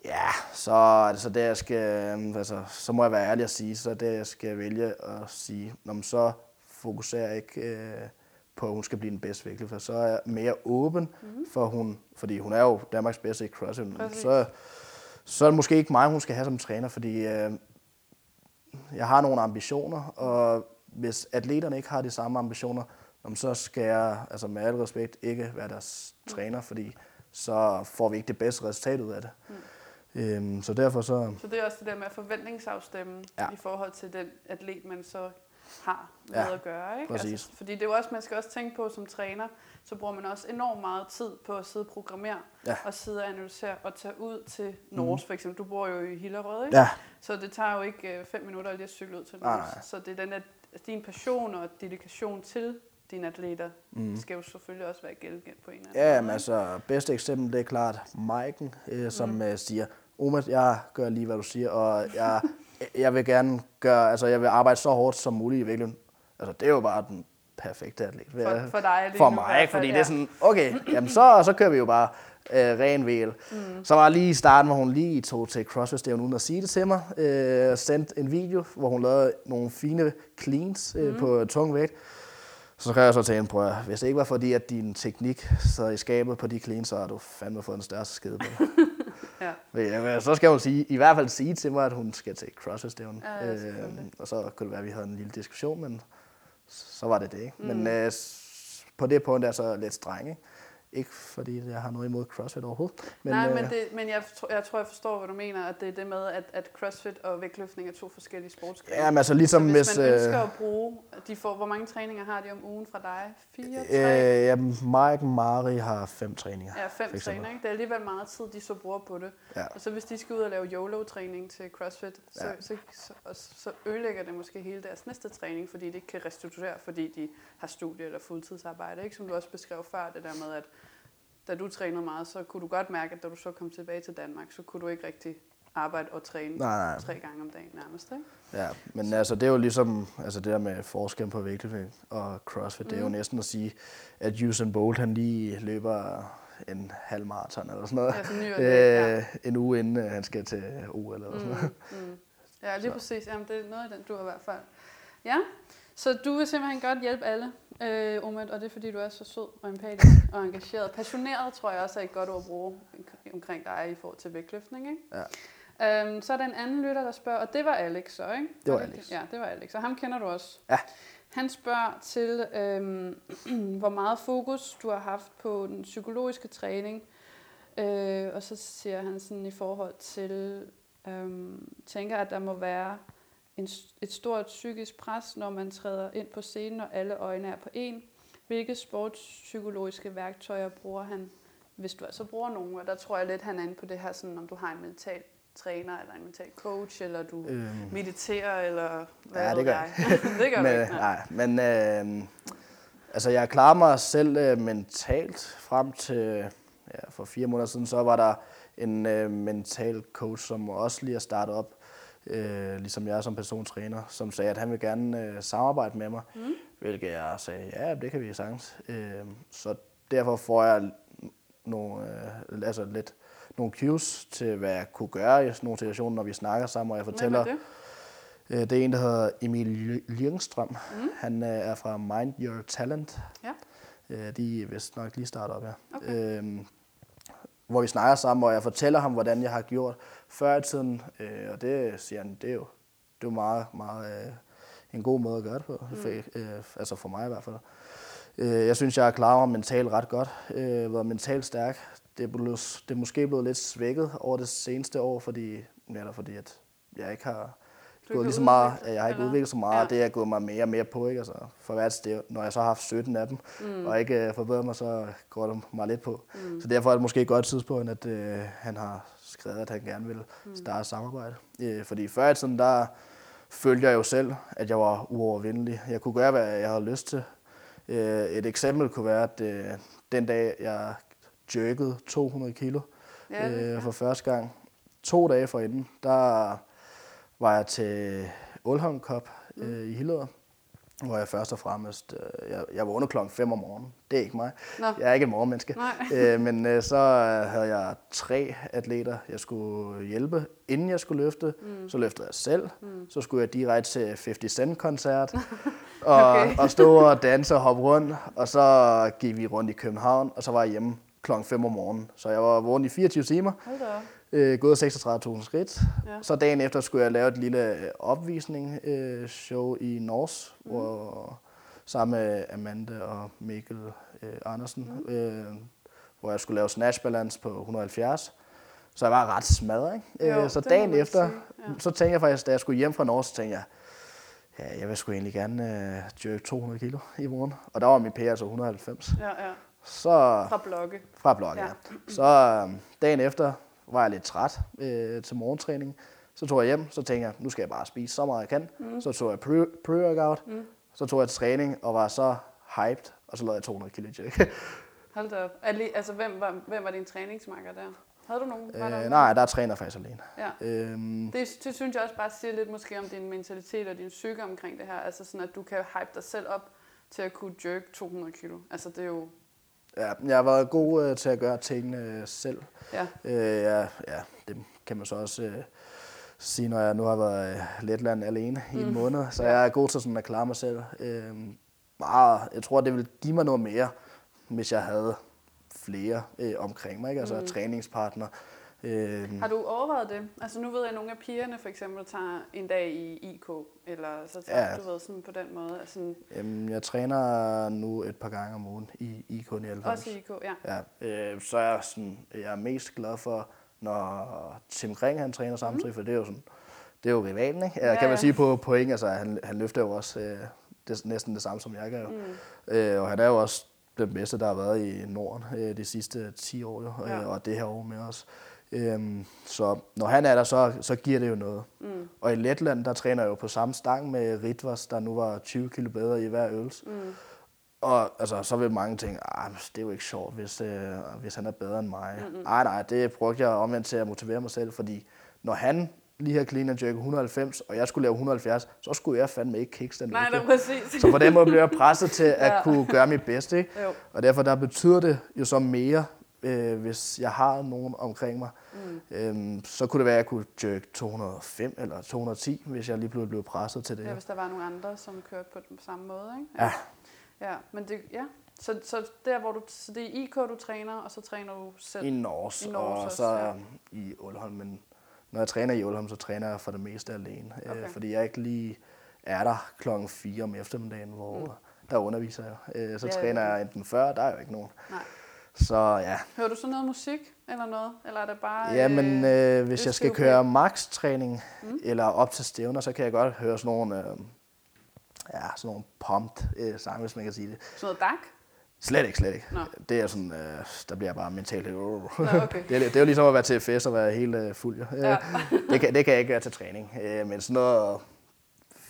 Ja, så er det så det, jeg skal, øhm, altså, så må jeg være ærlig at sige, så er det, jeg skal vælge at sige, når man så fokuserer jeg ikke øh, på, at hun skal blive den bedste vægtløfter, så er jeg mere åben, mm-hmm. for hun, fordi hun er jo Danmarks bedste i CrossFit, så, så er det måske ikke mig, hun skal have som træner, fordi øh, jeg har nogle ambitioner, og hvis atleterne ikke har de samme ambitioner, så skal jeg altså med al respekt ikke være deres Mm. træner, fordi så får vi ikke det bedste resultat ud af det. Mm. Øhm, så derfor så, Så det er også det der med at forventningsafstemme ja. I forhold til den atlet, man så har med Ja, at gøre. Ikke? præcis. Altså, fordi det er jo også, man skal også tænke på som træner, så bruger man også enormt meget tid på at sidde og programmere, Ja. og sidde og analysere og tage ud til Norge, mm. for eksempel. Du bor jo i Hillerød, ikke? ja, Så det tager jo ikke øh, fem minutter lige at cykle ud til Norge. Så det er den, at din passion og dedikation til dine atleter, mm. skal jo selvfølgelig også være gældende på en eller anden ja men altså, bedste eksempel, det er klart Maiken, øh, som mm. øh, siger, Oma, jeg gør lige, hvad du siger, og jeg, jeg vil gerne gøre, altså jeg vil arbejde så hårdt som muligt i virkeligheden. Altså, det er jo bare den perfekte atlet. For, for dig lige for nu mig, fald, fordi ja. det er sådan, okay, jamen så, så kører vi jo bare øh, ren VL. Mm. Så var lige i starten, hvor hun lige tog til CrossFit Stævn uden at sige det til mig, øh, sendt en video, hvor hun lavede nogle fine cleans øh, mm. på tung vægt. Så kan jeg så til hende, prøv at, hvis det ikke var fordi, at din teknik sad i skabet på de cleans, så har du fandme fået den største skede på. Ja. Så skal hun sige, i hvert fald sige til mig, at hun skal til CrossFit-stævn. Ja, selvfølgelig. og så kunne det være, at vi havde en lille diskussion, men så var det det. Ikke? Mm. Men øh, på det punkt er så lidt streng. Ikke? Ikke fordi jeg har noget imod CrossFit overhovedet. Men, Nej, øh, men, det, men jeg, jeg tror, jeg forstår, hvad du mener, at det er det med, at, at CrossFit og vægtløftning er to forskellige sportsgrene. Ja, men altså ligesom hvis... hvis man ønsker at bruge, de får, hvor mange træninger har de om ugen fra dig? Fire, tre? Øh, ja, mig og Mari har fem træninger. Ja, fem træninger. Ikke? Det er alligevel meget tid, de så bruger på det. Ja. Og så hvis de skal ud og lave YOLO-træning til CrossFit, så, ja. så, så, så, så ødelægger det måske hele deres næste træning, fordi de ikke kan restituere, fordi de har studie eller fuldtidsarbejde. Ikke? Som du også beskrev før, det der med, at da du trænede meget, så kunne du godt mærke, at da du så kom tilbage til Danmark, så kunne du ikke rigtig arbejde og træne nej, nej. tre gange om dagen nærmest, ikke? Ja, men så. altså det er jo ligesom, altså det der med forskel på vægtløftning og CrossFit, mm. det er jo mm. næsten at sige, at Usain Bolt han lige løber en halv maraton eller sådan noget, ja, øh, ja. en uge inden øh, han skal til OL eller sådan noget. Mm, mm. Ja, lige så. præcis. Jamen, det er noget af den, du har i hvert fald. Ja, så du vil simpelthen godt hjælpe alle, øh, Omet, og det er fordi, du er så sød og empatisk og engageret. Passioneret tror jeg også er et godt ord at bruge omkring dig i forhold til vægtløftning. Ikke? Ja. Øhm, så er der en anden lytter, der spørger, og det var Alex så, ikke? Det var Alex. Ja, det var Alex, og ham kender du også. Ja. Han spørger til, øhm, hvor meget fokus du har haft på den psykologiske træning, øh, og så siger han sådan i forhold til, øhm, tænker at der må være en, et stort psykisk pres, når man træder ind på scenen, og alle øjne er på en. Hvilke sportspsykologiske værktøjer bruger han, hvis du altså bruger nogen? Og der tror jeg lidt, han er inde på det her, sådan, om du har en mental træner, eller en mental coach, eller du øhm. mediterer, eller hvad ja, det gør jeg. det gør men, ikke, nej. Men øh, altså, jeg klarer mig selv øh, mentalt frem til ja, for fire måneder siden, så var der en øh, mental coach, som også lige er startet op, øh, ligesom jeg som personstræner, som sagde, at han vil gerne øh, samarbejde med mig, mm. hvilket jeg sagde, ja, det kan vi sagtens. Øh, så derfor får jeg nogle, øh, altså lidt nogle cues til, hvad jeg kunne gøre i sådan nogle situationer, når vi snakker sammen, og jeg fortæller... det? Øh, det er en, der hedder Emil Ljungstrøm. Mm. Han øh, er fra Mind Your Talent. Ja. Øh, de er vist nok lige startet op, ja. Okay. Øhm, hvor vi snakker sammen, og jeg fortæller ham, hvordan jeg har gjort før i tiden. Øh, og det siger han, det er jo, det er jo meget, meget øh, en god måde at gøre det på. Mm. Øh, altså for mig i hvert fald. Øh, jeg synes, jeg er klar over mentalt ret godt. Øh, været mentalt stærk. Det er, blevet, det er måske blevet lidt svækket over det seneste år, fordi, netop fordi at jeg ikke har gået lige så meget, jeg har ikke eller? udviklet så meget, ja. det er gået mig mere og mere på, ikke? Altså, for hvert sted, når jeg så har haft 17 af dem, mm. og ikke uh, forbedret mig, så går det mig lidt på. Mm. Så derfor er det måske et godt tidspunkt, at uh, han har skrevet, at han gerne vil mm. starte samarbejde. Uh, fordi før i tiden, der følte jeg jo selv, at jeg var uovervindelig. Jeg kunne gøre, hvad jeg havde lyst til. Uh, et eksempel kunne være, at uh, den dag, jeg jerkede 200 kilo ja, uh, for første gang, to dage forinden, der var jeg til Ulholm Cup mm. øh, i Hillerød, hvor jeg først og fremmest, øh, jeg, jeg vågnede klokken 5 om morgenen. Det er ikke mig. Nå. Jeg er ikke et morgenmenneske. øh, men øh, så havde jeg tre atleter, jeg skulle hjælpe, inden jeg skulle løfte. Mm. Så løftede jeg selv. Mm. Så skulle jeg direkte til 50 Cent-koncert. og, okay. og stå og danse og hoppe rundt. Og så gik vi rundt i København, og så var jeg hjemme klokken 5 om morgenen. Så jeg var vågen i 24 timer. Hold da øh, gået 36.000 skridt. Ja. Så dagen efter skulle jeg lave et lille øh, opvisning øh, show i Nors, mm. hvor, sammen med Amanda og Mikkel øh, Andersen, mm. øh, hvor jeg skulle lave snatch balance på 170. Så jeg var ret smadret. Ikke? Jo, øh, så dagen efter, ja. så tænkte jeg faktisk, da jeg skulle hjem fra Norge, så tænkte jeg, ja, jeg vil sgu egentlig gerne øh, jerk 200 kilo i morgen. Og der var min PR altså 190. Ja, ja. Så, fra blokke. Fra blokke, ja. ja. Så øh, dagen efter, var jeg lidt træt øh, til morgentræning. Så tog jeg hjem, så tænkte jeg, nu skal jeg bare spise så meget jeg kan. Mm. Så tog jeg pre-workout, mm. så tog jeg til træning og var så hyped, og så lavede jeg 200 kilo jerk. Hold da op. Altså, hvem var, hvem var din træningsmarker der? Havde du nogen? Var øh, nej, der er træner faktisk alene. Ja. Øhm. Det, det synes jeg også bare siger lidt måske om din mentalitet og din psyke omkring det her. Altså sådan, at du kan hype dig selv op til at kunne jerk 200 kilo. Altså det er jo Ja, jeg har været god øh, til at gøre tingene øh, selv. Ja. Øh, ja, ja, det kan man så også øh, sige, når jeg nu har været i Letland alene mm. i en mm. måned. Så jeg er god til sådan at klare mig selv. Øh, meget, jeg tror, det ville give mig noget mere, hvis jeg havde flere øh, omkring mig. Ikke? Altså mm. træningspartner, Øh, Har du overvejet det? Altså nu ved jeg, at nogle af pigerne for eksempel tager en dag i IK, eller så tager Ja. du ved sådan på den måde. Altså, Jamen, jeg træner nu et par gange om ugen i IK 99. også i IK, ja. Ja, øh, så er jeg, sådan, jeg er mest glad for, når Tim Kring han træner samtidig, for det er jo sådan, det er jo rivalen, ikke? Ja, kan man sige på point, altså han, han løfter jo også øh, det, næsten det samme, som jeg gør. Mm. Øh, og han er jo også den bedste, der har været i Norden øh, de sidste 10 år, jo, Ja. øh, og det her år med os. Øhm, så når han er der, så, så giver det jo noget. Mm. Og i Letland, der træner jeg jo på samme stang med Ritvas, der nu var 20 kilo bedre i hver øvelse. Mm. Og altså, så vil mange tænke, ah, men det er jo ikke sjovt, hvis, øh, hvis han er bedre end mig. Mm-hmm. Nej, nej, det brugte jeg omvendt til at motivere mig selv, fordi når han lige har clean and jerk 190, og jeg skulle lave 170, så skulle jeg fandme ikke kicks den Nej, det er præcis. Så på den måde bliver jeg presset til at ja. kunne gøre mit bedste. Ikke? Jo. Og derfor der betyder det jo så mere, øh, hvis jeg har nogen omkring mig. Mm. Øhm, så kunne det være, at jeg kunne jerk 205 eller 210, hvis jeg lige pludselig blev presset til det. Ja, hvis der var nogle andre, som kørte på den samme måde, ikke? Ja, Ja, men det, ja. Så, så der, hvor du, så det er IK, du træner, og så træner du selv? i Norge, I Norge og også, så ja. i Ålholm. Men når jeg træner i Ålholm, så træner jeg for det meste alene. Okay. Øh, fordi jeg ikke lige er der klokken 4 om eftermiddagen, hvor mm. der underviser jeg. Øh, så Ja, træner er jeg enten før, der er jo ikke nogen. Nej. Så ja, Hører du så noget musik eller noget? Eller er det bare... Jamen, øh, hvis jeg skal køre max-træning mm. eller op til stævner, så kan jeg godt høre sådan nogle, øh, ja, sådan nogle pumped øh, sange, hvis man kan sige det. Sådan noget dak? Slet ikke, slet ikke. Nå. Det er sådan, øh, der bliver jeg bare mentalt helt... Nå, okay. det, er, det er jo ligesom at være til fest og være helt øh, fuld. Ja. Ja. det, kan, det kan jeg ikke gøre til træning. Øh, men sådan noget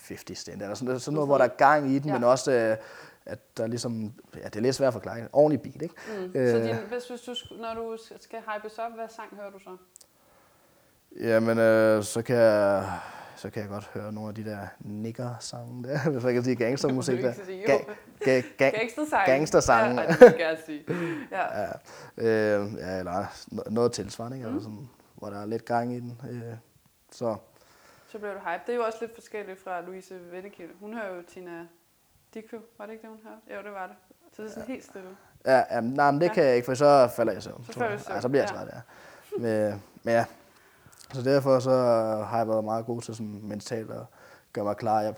50 stand, eller sådan, noget- sådan noget, hvor der er gang i den, Ja. ja. men også, øh, at der ligesom, ja, det er lidt svært at forklare. Ordentlig beat, ikke? Mm. Så din, hvis, hvis du, når du skal hypes op, hvad sang hører du så? Jamen, øh, så, kan jeg, så kan jeg godt høre nogle af de der nigger-sange der, hvis man kan sige gangstermusik der. Ga- ga- ga- Gangstersange. Gangstersange. Ja, det kan jeg sige. Ja. ja, øh, ja, eller no- noget tilsvarende, ikke? Mm. Altså sådan, hvor der er lidt gang i den. Øh, så Så bliver du hype. Det er jo også lidt forskelligt fra Louise Vettekilde. Hun hører jo Tina Dikø. Var det ikke det, hun hørte? Jo, det var det. Så det er sådan helt stille. ja, ja, nej, men det Ja. kan jeg ikke, for så falder jeg søvn. Så falder jeg. søvn, Ja, så bliver jeg ja. træt, ja. Men, men ja, så derfor så har jeg været meget god til sådan mentalt at gøre mig klar. Jeg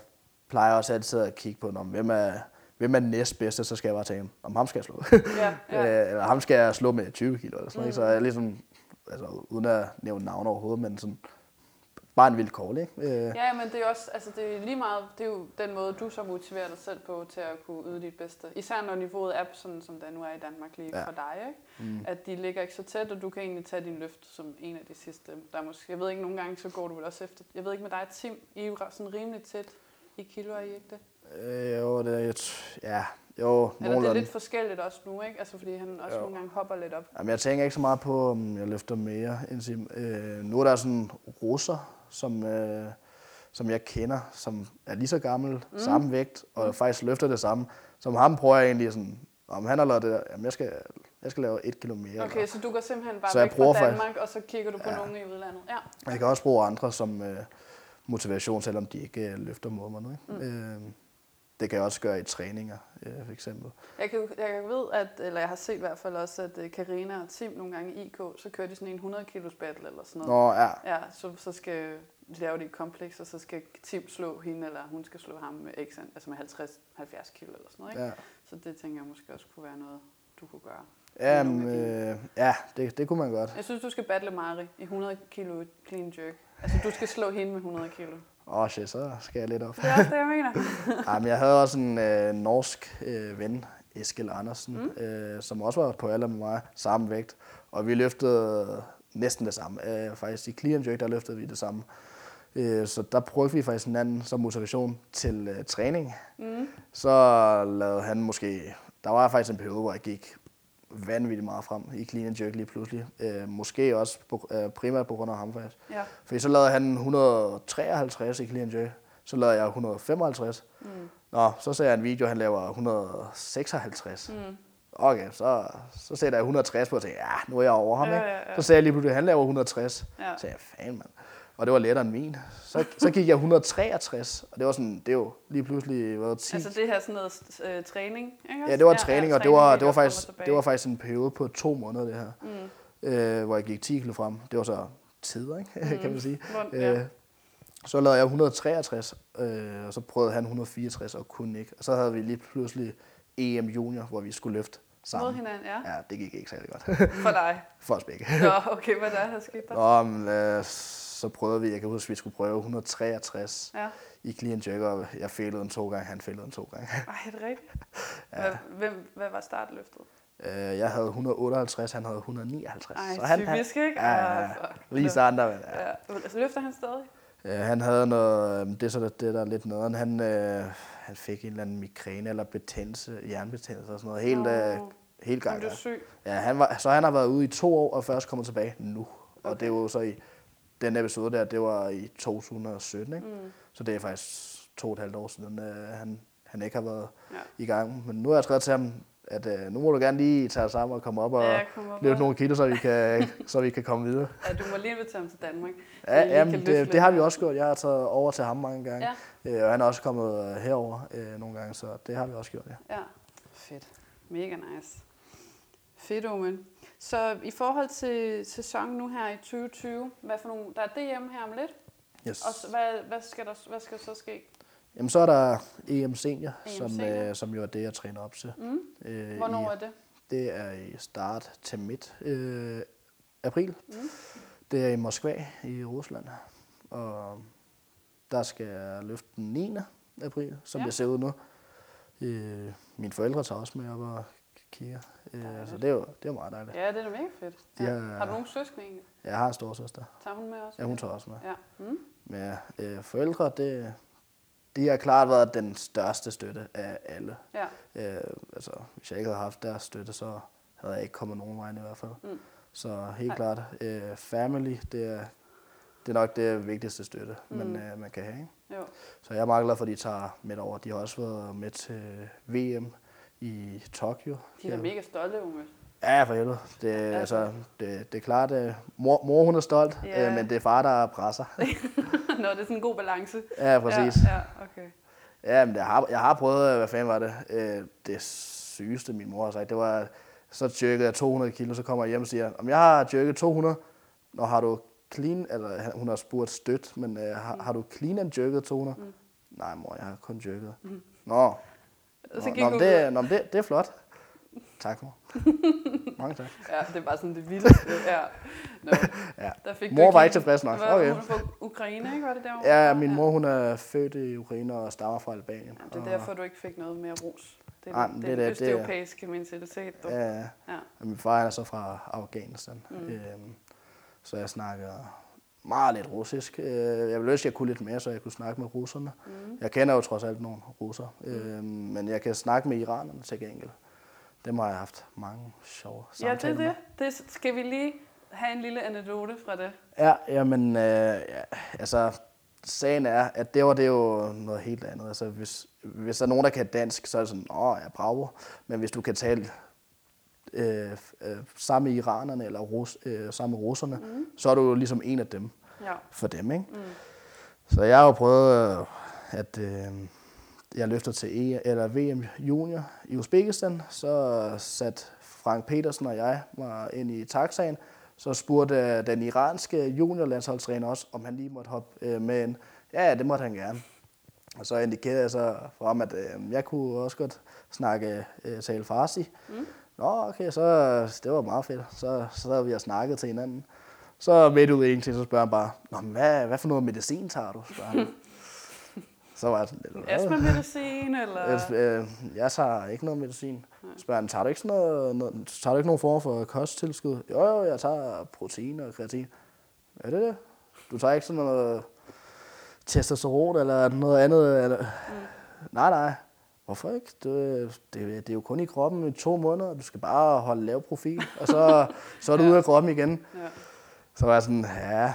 plejer også altid at kigge på, om hvem er, hvem er den næstbedste, så skal jeg bare tage om ham skal jeg slå. Ja, ja. Øh, eller ham skal jeg slå med 20 kilo eller sådan noget. Mm. Så jeg ligesom, altså uden at nævne navn overhovedet, men sådan, bare en call, ikke? Øh, Ja, men det er også, altså det er lige meget, det er jo den måde, du så motiverer dig selv på til at kunne yde dit bedste. Især når niveauet er sådan, som det nu er i Danmark lige Ja. for dig, ikke? Mm. At de ligger ikke så tæt, og du kan egentlig tage din løft som en af de sidste. Der er måske, jeg ved ikke, nogle gange så går du vel også efter, jeg ved ikke med dig, Tim, I er jo sådan rimelig tæt i kilo, er I ikke det? øh, jo, det er, jeg t- ja, jo, Eller det er lidt forskelligt også nu, ikke? Altså fordi han også Jo. nogle gange hopper lidt op. Jamen, jeg tænker ikke så meget på, om jeg løfter mere end Sim. Øh, nu er der sådan russer, som, øh, som jeg kender, som er lige så gammel, mm. samme vægt, og mm. faktisk løfter det samme. Som ham prøver jeg egentlig sådan, om han har lavet det jamen jeg skal, jeg skal lave et kilo mere. Okay, så du går simpelthen bare Så væk fra faktisk- Danmark, og så kigger du på ja. nogen i udlandet. Ja. Jeg kan også bruge andre som øh, motivation, selvom de ikke øh, løfter mod mig nu. Ikke? Mm. Øh, det kan jeg også gøre i træninger, øh, for eksempel. Jeg, kan, jeg ved, at, eller jeg har set i hvert fald også, at øh, Karina og Tim nogle gange i IK, så kører de sådan en 100 kilos battle eller sådan noget. Nå, ja. Ja, så, så skal de lave det i kompleks, og så skal Tim slå hende, eller hun skal slå ham med, x, altså med 50-70 kilo eller sådan noget. Ikke? ja. Så det tænker jeg måske også kunne være noget, du kunne gøre. Ja, Nogle men, af øh, ja det, det kunne man godt. Jeg synes, du skal battle Mari i 100 kilo clean jerk. Altså, du skal slå hende med 100 kilo. Åh, oh, shit, så skal jeg lidt op. Det er også det, jeg mener. Ej, men jeg havde også en øh, norsk øh, ven, Eskil Andersen, mm. øh, som også var på alder med mig, samme vægt. Og vi løftede næsten det samme. Øh, faktisk i clean jerk, der løftede vi det samme. Øh, så der brugte vi faktisk hinanden som motivation til øh, træning. Mm. Så lavede han måske... Der var faktisk en periode, hvor jeg gik vanvittigt meget frem i clean and jerk lige pludselig. Øh, måske også på, øh, primært på grund af ham faktisk. Ja. Fordi så lavede han 153 i clean and jerk. Så lavede jeg 155. Mm. Nå, så ser jeg en video, han laver 156. Mm. Okay, så, så sætter jeg 160 på og tænker, ja, nu er jeg over ham, Ja, ikke? ja, ja. Så ser jeg lige pludselig, at han laver 160. Ja. Så jeg, fan mand. Og det var lettere end min. Så, så gik jeg 163, og det var sådan, det jo lige pludselig været 10. Altså det her sådan noget øh, træning, ikke ja, det var træning, og det var, det var, faktisk, det var faktisk en periode på to måneder, det her. Mm. øh, hvor jeg gik 10 kilo frem. Det var så tider, ikke? Mm. kan man sige. Hvor- ja. Øh, så lavede jeg 163, øh, og så prøvede han 164 og kunne ikke. Og så havde vi lige pludselig EM Junior, hvor vi skulle løfte Mod sammen. hinanden, ja. Ja, det gik ikke særlig godt. For dig. For os begge. Nå, okay, hvad der er, skete der? Nå, men, øh, så prøvede vi, jeg kan huske, at vi skulle prøve 163 Ja. i clean jerk, og jeg fældede en to gange, han fældede en to gange. Ej, er det rigtigt? Hvad, hvem, hvad var startløftet? Øh, jeg havde 158, han havde 159. Ej, så han, typisk, ikke? Ja, ja, ja. Lige starten, men, ja. Ja. Altså, løfter han stadig? Øh, han havde noget, øh, det er så det, der er lidt nederen, han, øh, han fik en eller anden migræne eller betændelse, jernbetændelse og sådan noget, helt, øh, Nå. helt gang. blev syg. Ja, han var, så han har været ude i to år og først kommet tilbage nu. Og det er jo så i den episode der, det var i 2017, ikke? Mm. Så det er faktisk to og et halvt år siden, øh, han, han ikke har været Ja. i gang. Men nu har jeg skrevet til ham, at øh, nu må du gerne lige tage dig sammen og komme op og Ja, op og- nogle kilo, så vi kan, så vi kan komme videre. Ja, du må lige invitere ham til Danmark. Ja, jamen, det, det har vi også gjort. Jeg har taget over til ham mange gange. Ja. Øh, og han er også kommet øh, herover øh, nogle gange, så det har vi også gjort, ja. Ja, fedt. Mega nice. Fedt, Omen. Så i forhold til sæsonen nu her i 2020, hvad for nogle, der er DM her om lidt, Yes. og hvad, hvad, skal der, hvad skal så ske? Jamen, så er der EM Senior, EM som, Senior. øh, som jo er det, jeg træner op til. Mm. Øh, Hvornår i, er det? Det er i start til midt øh, april. Mm. Det er i Moskva i Rusland. Og der skal jeg løfte den 9. april, som Ja. jeg ser ud nu. Øh, mine forældre tager også med op og kigger. Øh, så det er jo det er meget dejligt. Ja, det er da mega fedt. De Ja. har- Har du nogen søskende egentlig? Jeg har en storsøster. Tager hun med også? Ja, hun tager også med. Ja. Mm. Men øh, forældre, det, de har klart været den største støtte af alle. Ja. Øh, altså, hvis jeg ikke havde haft deres støtte, så havde jeg ikke kommet nogen vej i hvert fald. Mm. Så helt Ej. klart, øh, family, det er, det er nok det vigtigste støtte, Mm. man, øh, man kan have. Ikke? Jo. Så jeg er meget glad for, at de tager med over. De har også været med til VM i Tokyo. De er da mega stolte, Unge. Ja, for helvede. Det, Altså. altså, det, det er klart, at mor, mor hun er stolt, Ja. øh, men det er far, der presser. Nå, det er sådan en god balance. ja, præcis. Ja, ja okay. Ja, men jeg har, jeg har prøvet, øh, hvad fanden var det? Øh, det sygeste, min mor har sagt, det var, så tjekkede jeg 200 kilo, så kommer jeg hjem og siger, om jeg har tjekket 200, når har du clean, eller hun har spurgt stødt, men øh, har, har du clean and jerket 200? Mm. Nej, mor, jeg har kun jerket. Mm. Nå, så gik nå, det, nå, det, det er flot. Tak, mor. Mange tak. Ja, det er bare sådan det vildeste. Ja. Nå, Ja. der fik Mor var ikke tilfreds nok. Var, Okay. Hun fra Ukraine, ikke? Var det der? hun Ja, min mor hun er født i Ukraine og stammer fra Albanien. Ja, det er derfor, du ikke fik noget mere ros. Det er, det, men det, er det er den østeuropæiske mentalitet. Du. Ja, Ja. Og min far er så fra Afghanistan. Mm. Mm. Øhm, så jeg snakker meget lidt russisk. Øh, jeg ville ønske, at jeg kunne lidt mere, så jeg kunne snakke med russerne. Mm. Jeg kender jo trods alt nogle russer, øhm, men jeg kan snakke med iranerne til gengæld. Dem har jeg haft mange sjove ja, det er samtaler det. det. Skal vi lige have en lille anekdote fra det? med. Ja, jamen, øh, ja, altså, sagen er, at det var det er jo noget helt andet. Altså, hvis, hvis der er nogen, der kan dansk, så er det sådan, åh, ja, bravo. Men hvis du kan tale øh, øh, sammen med iranerne eller rus, øh, sammen med russerne, mm. så er du jo ligesom en af dem Ja. for dem, ikke? Mm. Så jeg har jo prøvet, øh, at øh, jeg løfter til e eller VM Junior i Uzbekistan. Så satte Frank Petersen og jeg mig ind i taxaen. Så spurgte den iranske juniorlandsholdstræner også, om han lige måtte hoppe øh, med. Ja, ja, det måtte han gerne. Og så indikerede jeg så for ham, at øh, jeg kunne også godt snakke øh, tale farsi. Mm. Nå, okay, så det var meget fedt. Så, så havde vi og snakket til hinanden. Så midt ud i ingenting, så spørger han bare, Nå, men hvad, hvad for noget medicin tager du? Spørger han. så var jeg sådan lidt? Astma-medicin, eller? Jeg, øh, jeg tager ikke noget medicin. Spørger han, tager du ikke, sådan noget, noget, tager du ikke nogen form for kosttilskud? Jo, jo, jeg tager protein og kreatin. Er det det? Du tager ikke sådan noget testosteron eller noget andet? Eller? Mm. Nej, nej. Hvorfor ikke? Det, det, det er jo kun i kroppen i to måneder. Du skal bare holde lav profil, og så, så er du Ja. ude af kroppen igen. Ja. Så var jeg sådan, ja,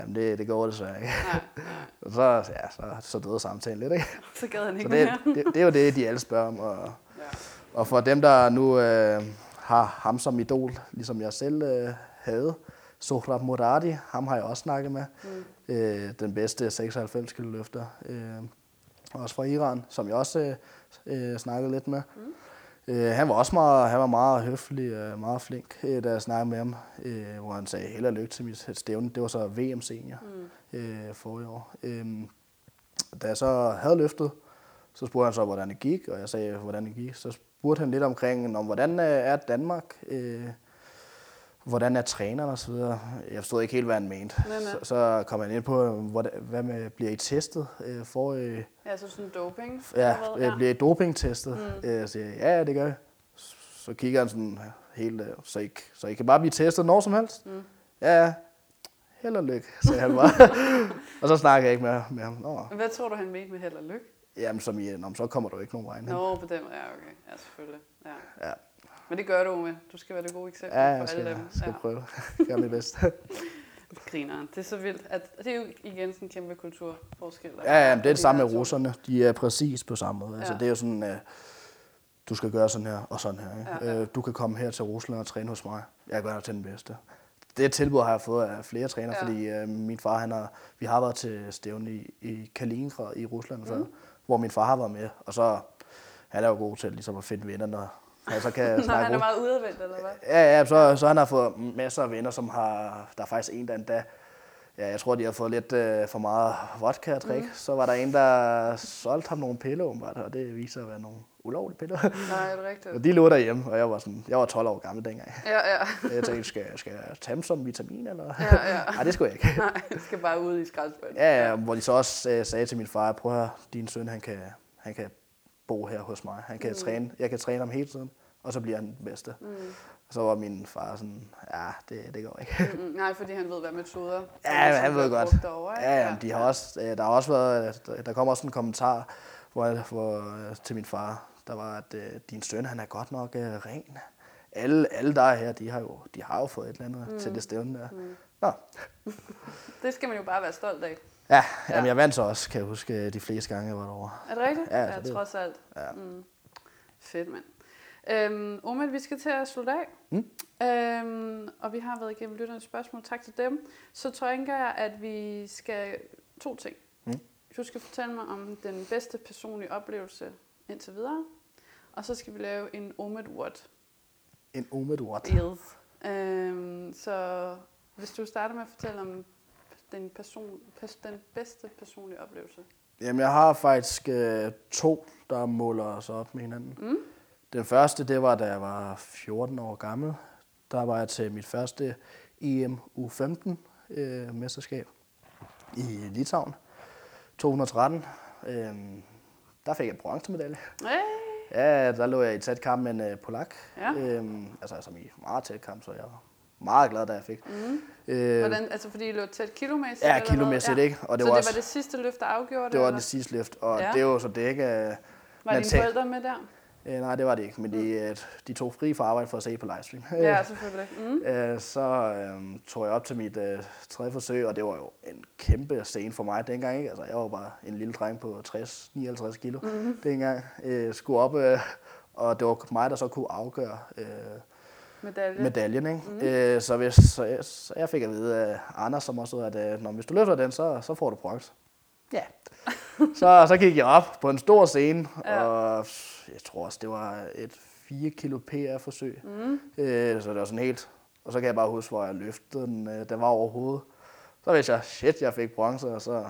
jamen det, det går desværre ikke. Nej, nej. Og så, ja, så, så døde samtalen lidt, ikke? Så gad han Så ikke det, mere. det, det er jo det, de alle spørger om. Og, Ja. og for dem, der nu øh, har ham som idol, ligesom jeg selv øh, havde, Sohrab Moradi, ham har jeg også snakket med. Mm. Øh, den bedste 96 kilo løfter. Øh, også fra Iran, som jeg også øh, øh, snakkede lidt med. Øh, han var også meget, han var meget høflig og meget flink, øh, da jeg snakkede med ham, øh, hvor han sagde held og lykke til mit stævne. Det var så VM senior mm. øh, i år. Øh, da jeg så havde løftet, så spurgte han så, hvordan det gik, og jeg sagde, hvordan det gik. Så spurgte han lidt omkring, om hvordan øh, er Danmark, øh, hvordan er træneren osv. Jeg forstod ikke helt, hvad han mente. Nej, nej. Så, så kom han ind på, hvordan, hvad med, bliver I testet øh, for... Øh, Ja, så sådan doping. ja, øh, bliver I dopingtestet? Mm. Øh, så jeg, ja, ja, det gør jeg. Så kigger han sådan helt, øh, så I, så I kan bare blive testet når som helst? Mm. Ja, ja. Held og lykke, sagde han bare. og så snakker jeg ikke mere med ham. Nå, Hvad tror du, han mente med held og lykke? jamen, som i, Nå, så kommer du ikke nogen vej. Nå, på den. Ja, okay. Ja, selvfølgelig. Ja. Ja, Men det gør du med. Du skal være det gode eksempel ja for jeg alle skal, dem. skal ja. prøve. Gøre mit bedste. Grineren. Det er så vildt. At, det er jo igen sådan en kæmpe kulturforskel. der Ja, ja, men det er det samme med russerne. De er præcis på samme måde. Altså, Ja. det er jo sådan, uh, du skal gøre sådan her og sådan her. Ikke? Ja, ja. Øh, du kan komme her til Rusland og træne hos mig. Jeg gør dig til den bedste. Det tilbud har jeg fået af flere trænere, Ja. ja. fordi uh, min far, han har, vi har været til stævne i, i Kaliningrad i Rusland før, hvor min far har været med. Og så han er jo god til ligesom at finde venner, når han så kan snakke han er meget udadvendt, eller hvad? Ja, ja, så, så han har fået masser af venner, som har... Der er faktisk en, der endda... Ja, jeg tror, de har fået lidt øh, for meget vodka at drikke. Mm. Så var der en, der solgte ham nogle piller, åbenbart, og det viser at være nogle ulovlige piller. Nej, er det rigtigt? og de lå derhjemme, og jeg var, sådan, jeg var 12 år gammel dengang. Ja, ja. Jeg tænkte, skal, skal jeg tage dem som vitamin, eller? Ja, ja. Nej, det skulle jeg ikke. Nej, jeg skal bare ud i skraldespanden. Ja, ja, hvor de så også øh, sagde til min far, prøv at høre, din søn, han kan, han kan bo her hos mig. Han kan mm. træne, jeg kan træne ham hele tiden, og så bliver han den bedste. Mm. Og så var min far sådan, ja, det, det går ikke. Mm, nej, fordi han ved, hvad metoder. Ja, han ved godt. Derovre, ikke? Ja, ja, de har også, øh, der har også været, der kommer også en kommentar hvor, jeg- hvor, øh, til min far, der var, at øh, din søn, han er godt nok øh, ren. Alle, alle der er her, de har jo, de har jo fået et eller andet mm. til det stævne der. Mm. Nå, Det skal man jo bare være stolt af. ja, jamen, jeg vandt så også, kan jeg huske, øh, de fleste gange, jeg var derovre. Er det rigtigt? Ja, ja trods alt. Ja. Mm. Fedt, mand. Øhm, Omid, vi skal til at slutte af. Mm. Øhm, og vi har været igennem lytternes spørgsmål. Tak til dem. Så tænker jeg, at vi skal... To ting. Mm. Du skal fortælle mig om den bedste personlige oplevelse indtil videre. Og så skal vi lave en Omid What En Omid Watt. Yes. Øhm, så hvis du starter med at fortælle om den, person, pers, den bedste personlige oplevelse. Jamen, jeg har faktisk øh, to, der måler os op med hinanden. Mm. Den første, det var, da jeg var 14 år gammel. Der var jeg til mit første EM U15-mesterskab i Litauen. 213. Øhm, der fik jeg bronzemedalje. Hey. Ja, der lå jeg i tæt kamp med en øh, polak. Ja. Øhm, altså, som i meget tæt kamp, så jeg var meget glad, da jeg fik. Mm. Øh, Hvordan, altså fordi I lå tæt kilomæssigt? ja, kilomæssigt, ikke? Og det så var det også, var det sidste løft, der afgjorde det? det var eller? det sidste løft, og Ja. ja. det var så det ikke... Øh, Var dine forældre med der? Øh, nej, det var det ikke, men de, øh, de tog fri fra arbejde for at se på livestream. Ja, selvfølgelig. Mm. Øh, så øh, tog jeg op til mit øh, tredje forsøg, og det var jo en kæmpe scene for mig dengang. Ikke? Altså, jeg var bare en lille dreng på 60-59 kilo mm-hmm. dengang. Øh, skulle op, øh, og det var mig, der så kunne afgøre øh, Medalje. medaljen. Ikke? Mm. Øh, så, hvis, så, jeg, så jeg fik at vide af Anders, som også at øh, når, hvis du løfter den, så, så får du bronze. Ja. så, så gik jeg op på en stor scene, ja. og jeg tror også, det var et 4 kilo PR-forsøg. Mm. Øh, så det var sådan helt... Og så kan jeg bare huske, hvor jeg løftede den. Øh, den var over hovedet. Så vidste jeg, shit, jeg fik bronze, og så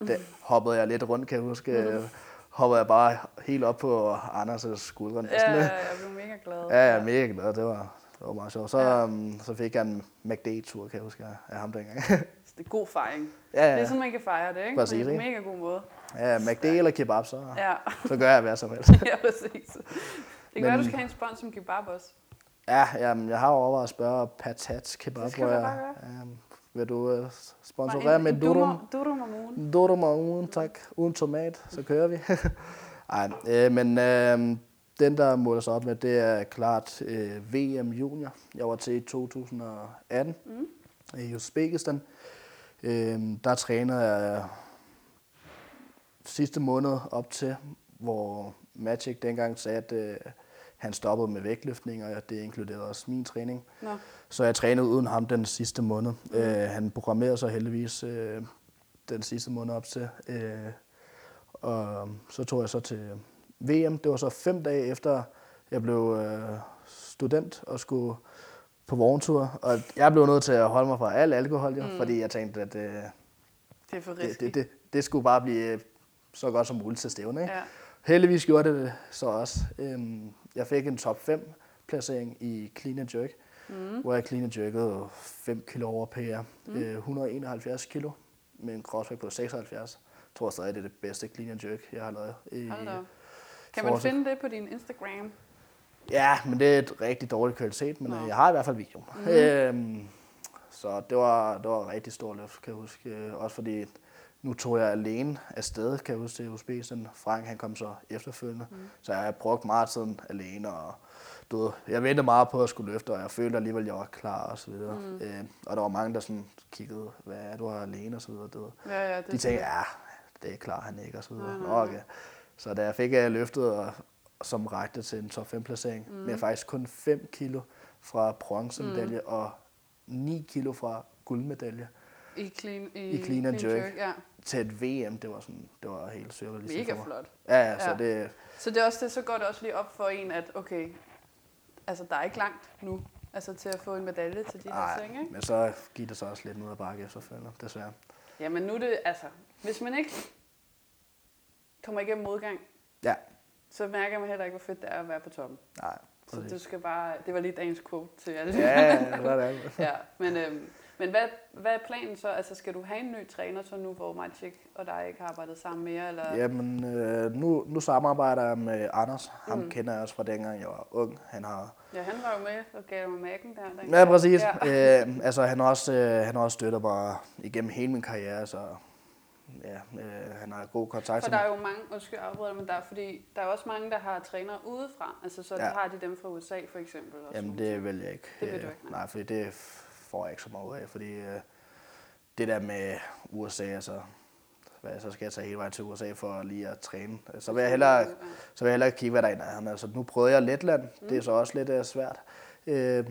det, hoppede jeg lidt rundt, kan jeg huske. Øh, hoppede jeg bare helt op på Anders' skuldre. Ja, ja, jeg blev mega glad. Ja, jeg er mega glad. Det var, det var meget sjovt. Så, Ja. ja. um, så fik jeg en McD-tur, kan jeg huske, af- ham dengang. Det er god fejring. ja, Det er ja. sådan, man kan fejre det, ikke? Præcis, På en ikke? mega god måde. Ja McD eller kebab, så, Ja, så gør jeg hvad som helst. ja præcis. Det kan være, du skal have en spons som kebab også. Ja, jamen, jeg har overvejet at spørge Patat Kebab, Det skal hvor jeg, um, vil du uh, sponsorere med durum? Durum om ugen. Durum og uden, tak. Uden tomat, så kører vi. Ej, øh, men øh, den, der måler sig op med, det er klart øh, VM Junior. Jeg var til i 2018 Mm. i Uzbekistan. Øh, der trænede jeg sidste måned op til, hvor Magic dengang sagde, at øh, han stoppede med vægtløftning, og det inkluderede også min træning. Nå. Så jeg trænede uden ham den sidste måned. Mm. Øh, han programmerede sig heldigvis øh, den sidste måned op til. Øh, og så tog jeg så til VM. Det var så fem dage efter jeg blev øh, student og skulle på vogntur, og jeg blev nødt til at holde mig fra al alkohol, jo, mm. fordi jeg tænkte, at øh, Det er for det, risky. det, det, det skulle bare blive øh, så godt som muligt til stævne. Ikke? Ja. Heldigvis gjorde det så også. Øhm, jeg fik en top 5 placering i clean and jerk, mm. hvor jeg clean and jerkede 5 kilo over PR. Mm. Øh, 171 kilo med en crossback på 76. Jeg tror stadig, det er det bedste clean and jerk, jeg har lavet. I. Kan man finde det på din Instagram? Ja, men det er et rigtig dårligt kvalitet, men Nå. øh, jeg har i hvert fald video. Mm. Øhm, så det var, det var et rigtig stort løft, kan jeg huske. Øh, Også fordi nu tog jeg alene afsted, kan jeg huske, til Uzbekistan. Frank han kom så efterfølgende. Mm. Så jeg har brugt meget tiden alene, og du ved, jeg ventede meget på at skulle løfte, og jeg følte alligevel, at jeg var klar og så videre. Mm. Øh, og der var mange, der sådan kiggede, hvad er du er alene og så videre. Du ved. Ja, ja, det De tænkte, ja, det er klar han ikke, og så videre. Nej, Okay. Så da jeg fik uh, løftet, og, som rakte til en top 5 placering, mm. med faktisk kun 5 kilo fra bronzemedalje mm. og 9 kilo fra guldmedalje I clean, i, I clean and jerk. Ja, til et VM, det var, sådan, det var helt surrealistisk mega for mig. flot. Ja, ja, så Ja. det, Så det er også det, så går det også lige op for en, at okay, altså der er ikke langt nu, altså til at få en medalje til de her ej, ting, ikke? men så gik det så også lidt ned ad bakke efterfølgende, desværre. Jamen nu er det, altså, hvis man ikke kommer igennem modgang, Ja, så mærker man heller ikke, hvor fedt det er at være på toppen. nej, Så præcis. du skal bare, det var lige dagens quote til alle. Ja, det var det. ja men, øhm, men hvad, hvad er planen så? Altså skal du have en ny træner så nu, hvor Magic og dig ikke har arbejdet sammen mere? Eller? Jamen, øh, nu, nu samarbejder jeg med Anders. Ham mm. kender jeg også fra dengang, jeg var ung. Han har Ja, han var jo med og gav mig mærken der. dengang. Ja, præcis. Ja. Øh, altså, han har, også, øh, han også støttet mig igennem hele min karriere, så ja, øh, han har god kontakt For der er jo mange, undskyld afbryder men der er, fordi der er også mange, der har trænere udefra. Altså så ja. Har de dem fra USA for eksempel. Og Jamen, det vil jeg ikke. Det vil du Øh, ikke, nej. Nej, fordi det får jeg ikke så meget ud af, fordi øh, det der med USA, altså, hvad, så skal jeg tage hele vejen til USA for lige at træne. Så vil jeg hellere, så vil jeg hellere kigge, hvad der er i nærheden. Altså, nu prøvede jeg Letland, mm. det er så også lidt uh, svært. Øh,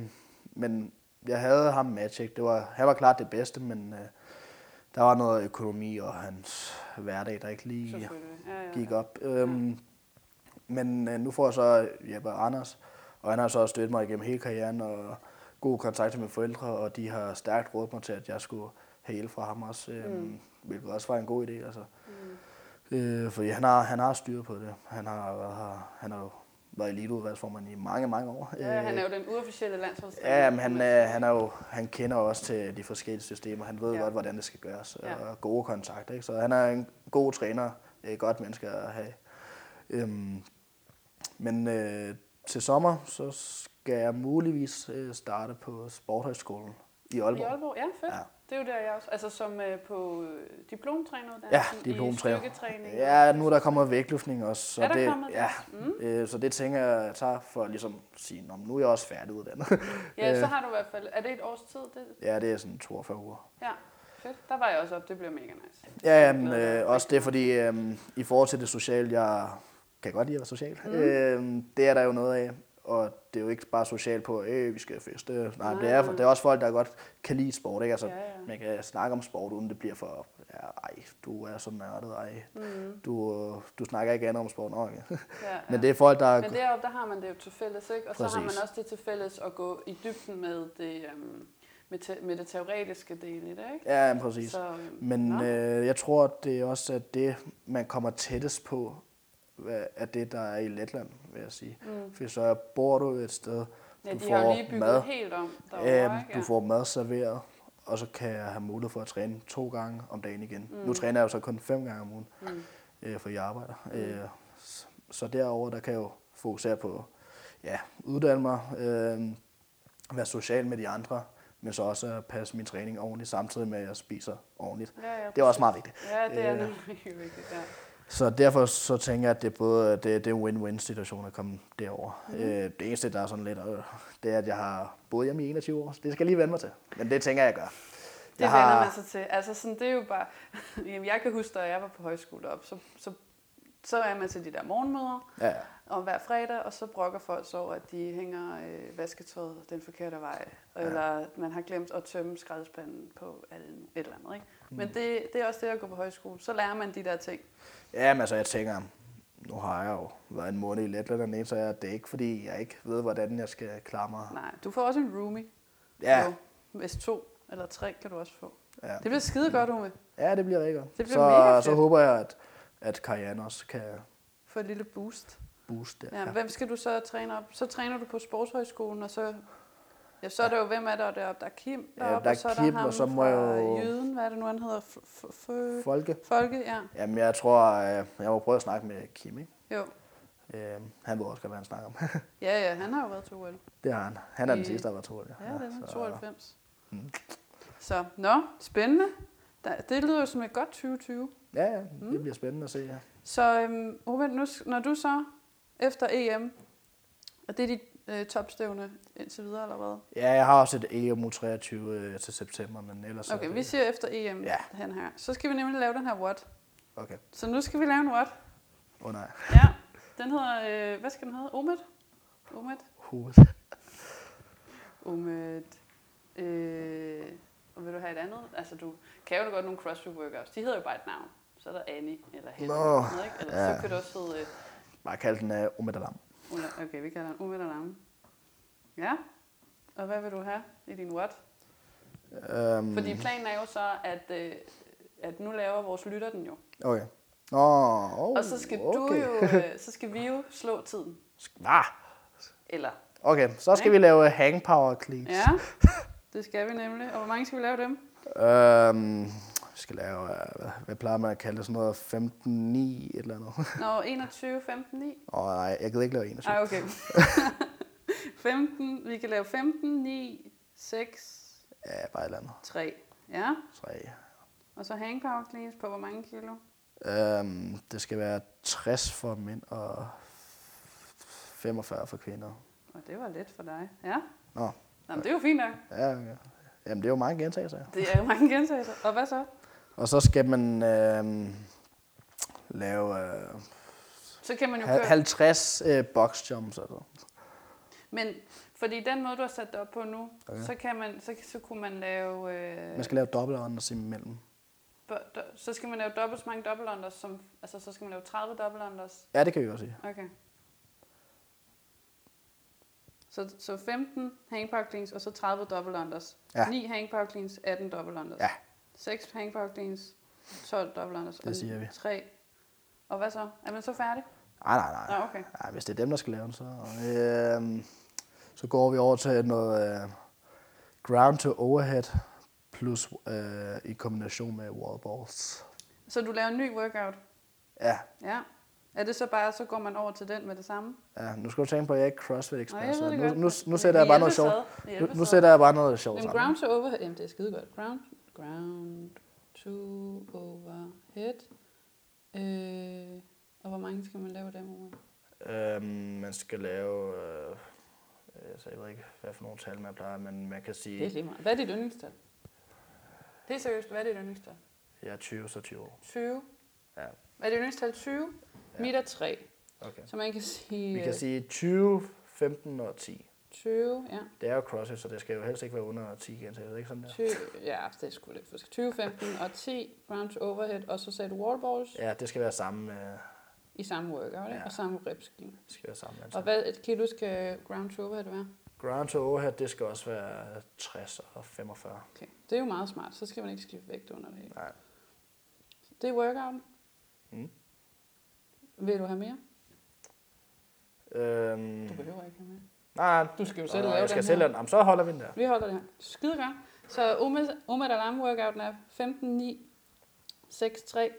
men jeg havde ham Magic, det var, han var klart det bedste, men øh, der var noget økonomi og hans hverdag, der ikke lige Selvfølgelig. Ja, ja, gik ja. op. Øhm, men øh, nu får jeg så af Anders, og han har så støttet mig igennem hele karrieren, og god kontakt til mine forældre, og de har stærkt rådet mig til, at jeg skulle have hjælp fra ham også, øhm, mm. hvilket også var en god idé. Altså. Mm. Øh, fordi han har, han har styr på det. Han har, her, han har jo været eliteudvalgsformand i mange, mange år. Ja, han er Øh, jo den uofficielle landsholdstræner. Ja, men han, øh, han, er jo, han kender også til de forskellige systemer. Han ved Ja. godt, hvordan det skal gøres. Ja. Og gode kontakter. Ikke? Så han er en god træner. Et godt menneske at have. Øhm, men øh, til sommer, så skal jeg muligvis øh, starte på Sporthøjskolen i I Aalborg. Aalborg, ja, fedt. Ja. Det er jo der, jeg også... Altså som øh, på øh, diplomtræner Ja, diplomtræner. Ja, nu er der kommet vægtløftning også. Så Er der det, kommet det? ja, Mm. øh, så det tænker jeg, jeg tager for at ligesom sige, "Nå, nu er jeg også færdiguddannet. Ja, så har du i hvert fald... Er det et års tid? Det? ja, det er sådan 42 uger. Ja, fedt. Der var jeg også op. Det bliver mega nice. Det Ja, jamen, øh, også det, fordi øh, i forhold til det sociale, jeg kan godt lide at være social. Mm. Øh, det er der jo noget af. Og det er jo ikke bare socialt på, at vi skal feste. Nej, Nej, det, er, det er også folk, der godt kan lide sport. Ikke? Altså, Ja, ja. Man kan snakke om sport, uden det bliver for, ja, ej, du er så nørdet, ej, Mm. du, du snakker ikke andet om sport. Nå, okay. Ja, Men ja. det er folk, der... Men deroppe, der har man det jo til fælles, ikke? Og så har man Præcis. også det til fælles at gå i dybden med det, øhm, med, te, med det teoretiske del i det, ikke? Ja, præcis. Så, øhm, Men nå. øh, jeg tror, det er også at det, man kommer tættest på, er det, der er i Letland, vil jeg sige. Mm. For så bor du et sted, Ja, du de har får lige bygget mad. helt om derovre, Ja, ikke? du får mad serveret, og så kan jeg have mulighed for at træne to gange om dagen igen. Mm. Nu træner jeg jo så kun fem gange om ugen, Mm. øh, for jeg arbejder. Mm. Øh, så derover der kan jeg jo fokusere på, ja, uddanne mig, øh, være social med de andre, men så også at passe min træning ordentligt, samtidig med at jeg spiser ordentligt. Ja, ja, Det er også meget vigtigt. Ja, det er Øh, nemlig vigtigt, ja. Så derfor så tænker jeg, at det er både det, det er en win-win situation at komme derover. Mm. Øh, det eneste, der er sådan lidt, øh, det er, at jeg har boet hjemme i 21 år. Det skal jeg lige vende mig til. Men det tænker jeg, jeg gør. Det jeg vender man sig til. Altså sådan, det er jo bare... Jamen, jeg kan huske, da jeg var på højskole op, så, så, så er man til de der morgenmøder Ja, om hver fredag, og så brokker folk så over, at de hænger øh, vasketøjet den forkerte vej, ja. eller man har glemt at tømme skraldespanden på alle, et eller andet. Ikke? Mm. Men det, det er også det at gå på højskole. Så lærer man de der ting. Ja men altså, jeg tænker, Nu har jeg jo været en måned i Letland dernede, så jeg, det er ikke fordi, jeg ikke ved, hvordan jeg skal klare mig. Nej, du får også en roomie. Ja, Jo, hvis to eller tre kan du også få. ja. Det bliver skide godt, Ume. ja, det bliver rigtig godt. Det bliver så, mega så fedt. håber jeg, at, at Karianne også kan For et lille boost. booste det. Ja, hvem skal du så træne op? Så træner du på Sportshøjskolen, og så... Ja, så er der jo, hvem er der deroppe? Der er Kim Ja, deroppe, der er og så er Kim, der ham og så må jeg jo- Jyden. Hvad er det nu, han hedder? F- f- Folke. Folke, ja. Jamen, jeg tror, øh, jeg må prøve at snakke med Kim, ikke? Jo. Øh, han ved også godt, hvad han snakker om. Ja, ja, han har jo været til OL. det har han. Han er den I- sidste, der var to. Ja, det er så- 92. Mm. Så, nå, spændende. Det lyder jo som et godt 2020. Ja, ja, det Mm. bliver spændende at se. Ja. Så Øhm, Ove, nu, når du så efter EM, og det er dit øh, topstævne indtil videre, eller hvad? ja, jeg har også et EM U23 øh, til september, men ellers... er Okay, det- vi siger efter EM Ja. hen her. Så skal vi nemlig lave den her what. Okay. Så nu skal vi lave en what. Åh oh, nej. Ja, den hedder, øh, hvad skal den hedde? Omet? Omet? Hovedet. Omet. Øh, og vil du have et andet? Altså, du kan jo godt nogle CrossFit workouts. De hedder jo bare et navn. Så er der Annie eller Helle. Nå, eller ikke? Eller ja. så kan det også hedde... Øh, Bare kald den uh, Omedalam. Ulla- okay, vi kalder den Omet Alarm. Ja. Og hvad vil du have i din what? Um, Fordi planen er jo så, at, øh, at nu laver vores lytter den jo. Okay. Oh, oh, Og så skal okay. du jo, øh, så skal vi jo slå tiden. Ah, Eller, okay, så skal vi lave hang power cleans. ja, det skal vi nemlig. Og hvor mange skal vi lave dem? Um, skal lave, uh, hvad, hvad plejer man at kalde det, sådan noget 15-9 et eller andet. Nå, 21, 15, 9? Åh oh, nej, jeg gider ikke lave 21. Ej, okay. 15, vi kan lave 15, 9, 6, Ja, bare et eller andet. 3. Ja, 3. og så hang power cleans på hvor mange kilo? Um, det skal være 60 for mænd og 45 for kvinder. Og det var let for dig. Ja. Nå. Nå, men det er jo fint nok. Ja, okay. Jamen, det er jo mange gentagelser. ja. Det er jo mange gentagelser. Og hvad så? Og så skal man øhm, lave øh, Så kan man jo køre... 50 øh, box jumps. Altså. Men fordi den måde, du har sat det op på nu, Okay. så, kan man, så, så kunne man lave... Øh, Man skal lave dobbelt unders imellem. do- så skal man lave dobbelt så mange double unders, som, altså så skal man lave 30 double unders. Ja, det kan vi også sige. Okay. Så, så 15 hang power cleans, og så 30 double unders. Ja. 9 hang power cleans, 18 double unders. Ja. 6 hang power cleans, 12 double unders. Det siger vi. 3. Og hvad så? Er man så færdig? Nej, nej, nej. Nå, okay. nej. Hvis det er dem, der skal lave den, så, øh, så går vi over til noget øh, ground to overhead plus øh, i kombination med wall balls. Så du laver en ny workout? Ja, Ja. Er det så bare, så går man over til den med det samme? ja, nu skal du tænke på, at jeg er ikke CrossFit-ekspert, så nu, nu, nu sætter jeg bare noget sjovt. Nu, nu sætter jeg bare noget sjovt sammen. ground to overhead. Jamen, det er skide godt. Ground, ground to overhead. Øh, og hvor mange skal man lave dem over? Øhm, man skal lave... Øh, altså, jeg ved ikke, hvad for nogle tal man plejer, men man kan sige, Det er lige meget. Hvad er dit yndlingstal? Det er seriøst. Hvad er dit yndlingstal? jeg er 20, så 20 år. 20. Ja. Hvad er dit yndlingstal? 20. Ja. Mit er 3. Okay. Så man kan sige... Vi kan øh, sige 20, 15 og 10. 20, ja. Det er jo CrossFit, så det skal jo helst ikke være under 10 gentagelser, ikke sådan der? 20, ja, det er sgu lidt for 20, 15 og 10. Ground to overhead. Og så du wall balls Ja, det skal være samme, øh, i samme workout? Ja. Og samme reps. det skal være samme Og antal. hvad et kilo skal ground to overhead være? Ground to overhead, det skal også være 60 og 45. Okay, det er jo meget smart. Så skal man ikke skifte vægt under det hele. Nej. Det er workouten. Mm. Vil du have mere? Øhm, Du behøver ikke have mere. Nej, Du skal jo selv lave jeg skal den selv lave den. Jamen, så holder vi den der. Vi holder det her. Skide godt. Så Omad Alarm workouten er 15, 9, 6, 3.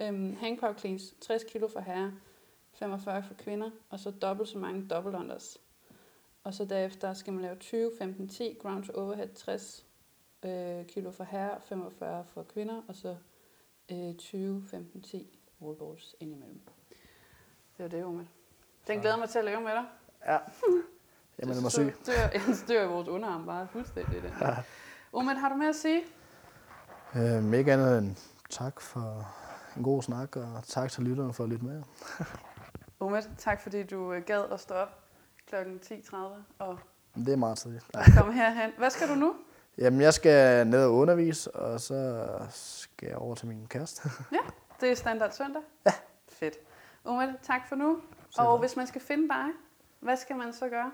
Øhm, hang power cleans, 60 kilo for herrer, 45 for kvinder, og så dobbelt så mange double unders. Og så derefter skal man lave 20, 15, 10, ground to overhead, 60 øh, kilo for herrer, 45 for kvinder, og så øh, 20, 15, 10 wall balls indimellem. Det var det, Omad. Den glæder mig til at lave med dig. Ja. Jamen, jeg må Så syg. Dør, dør vores underarm bare fuldstændig. Den. Ja. Omad, har du mere at sige? Øhm, ikke andet end tak for en god snak, og tak til lytterne for at lytte med. Omad, tak fordi du øh, gad at stå op kl. 10.30 og Det er meget tidligt. komme herhen. Hvad skal du nu? Jamen, jeg skal ned og undervise, og så skal jeg over til min kæreste. Det er standard søndag? Ja. Fedt. Umid, tak for nu. Selv Og hvis man skal finde dig, hvad skal man så gøre?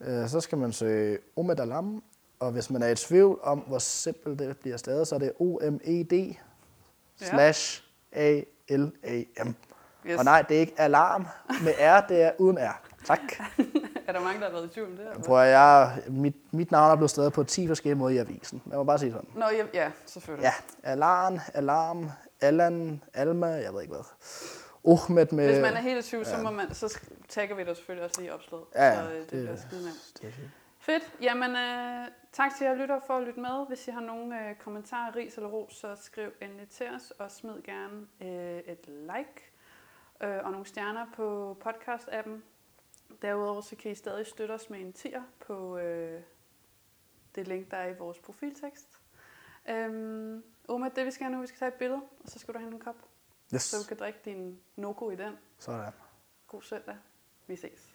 Øh, så skal man søge Omed Alam, og hvis man er i tvivl om, hvor simpelt det bliver stadig, så er det O-M-E-D slash A-L-A-M. Yes. Og nej, det er ikke alarm med R, det er uden R. Tak. Er der mange, der har været i tvivl om det? eller Prøv at jeg, mit, mit navn er blevet stadig på 10 forskellige måder i avisen. Jeg må bare sige sådan. Nå, ja, ja selvfølgelig. Ja, alarm, alarm, Allan, Alma, jeg ved ikke hvad. Ahmed med... Hvis man er helt i tvivl, så, må man, så tagger vi dig selvfølgelig også lige opslaget. Ja, ja, så øh, det, det- bliver skide nemt. Det er. Fedt. Jamen, øh, tak til jer lytter for at lytte med. Hvis I har nogle øh, kommentarer, ris eller ros, så skriv endelig til os, og smid gerne øh, et like øh, og nogle stjerner på podcast-appen. Derudover så kan I stadig støtte os med en tier på øh, det link, der er i vores profiltekst. Øhm, Oma, det vi skal nu, vi skal tage et billede, og så skal du have en kop, Yes, så du kan drikke din Noko i den. sådan. God søndag. Vi ses.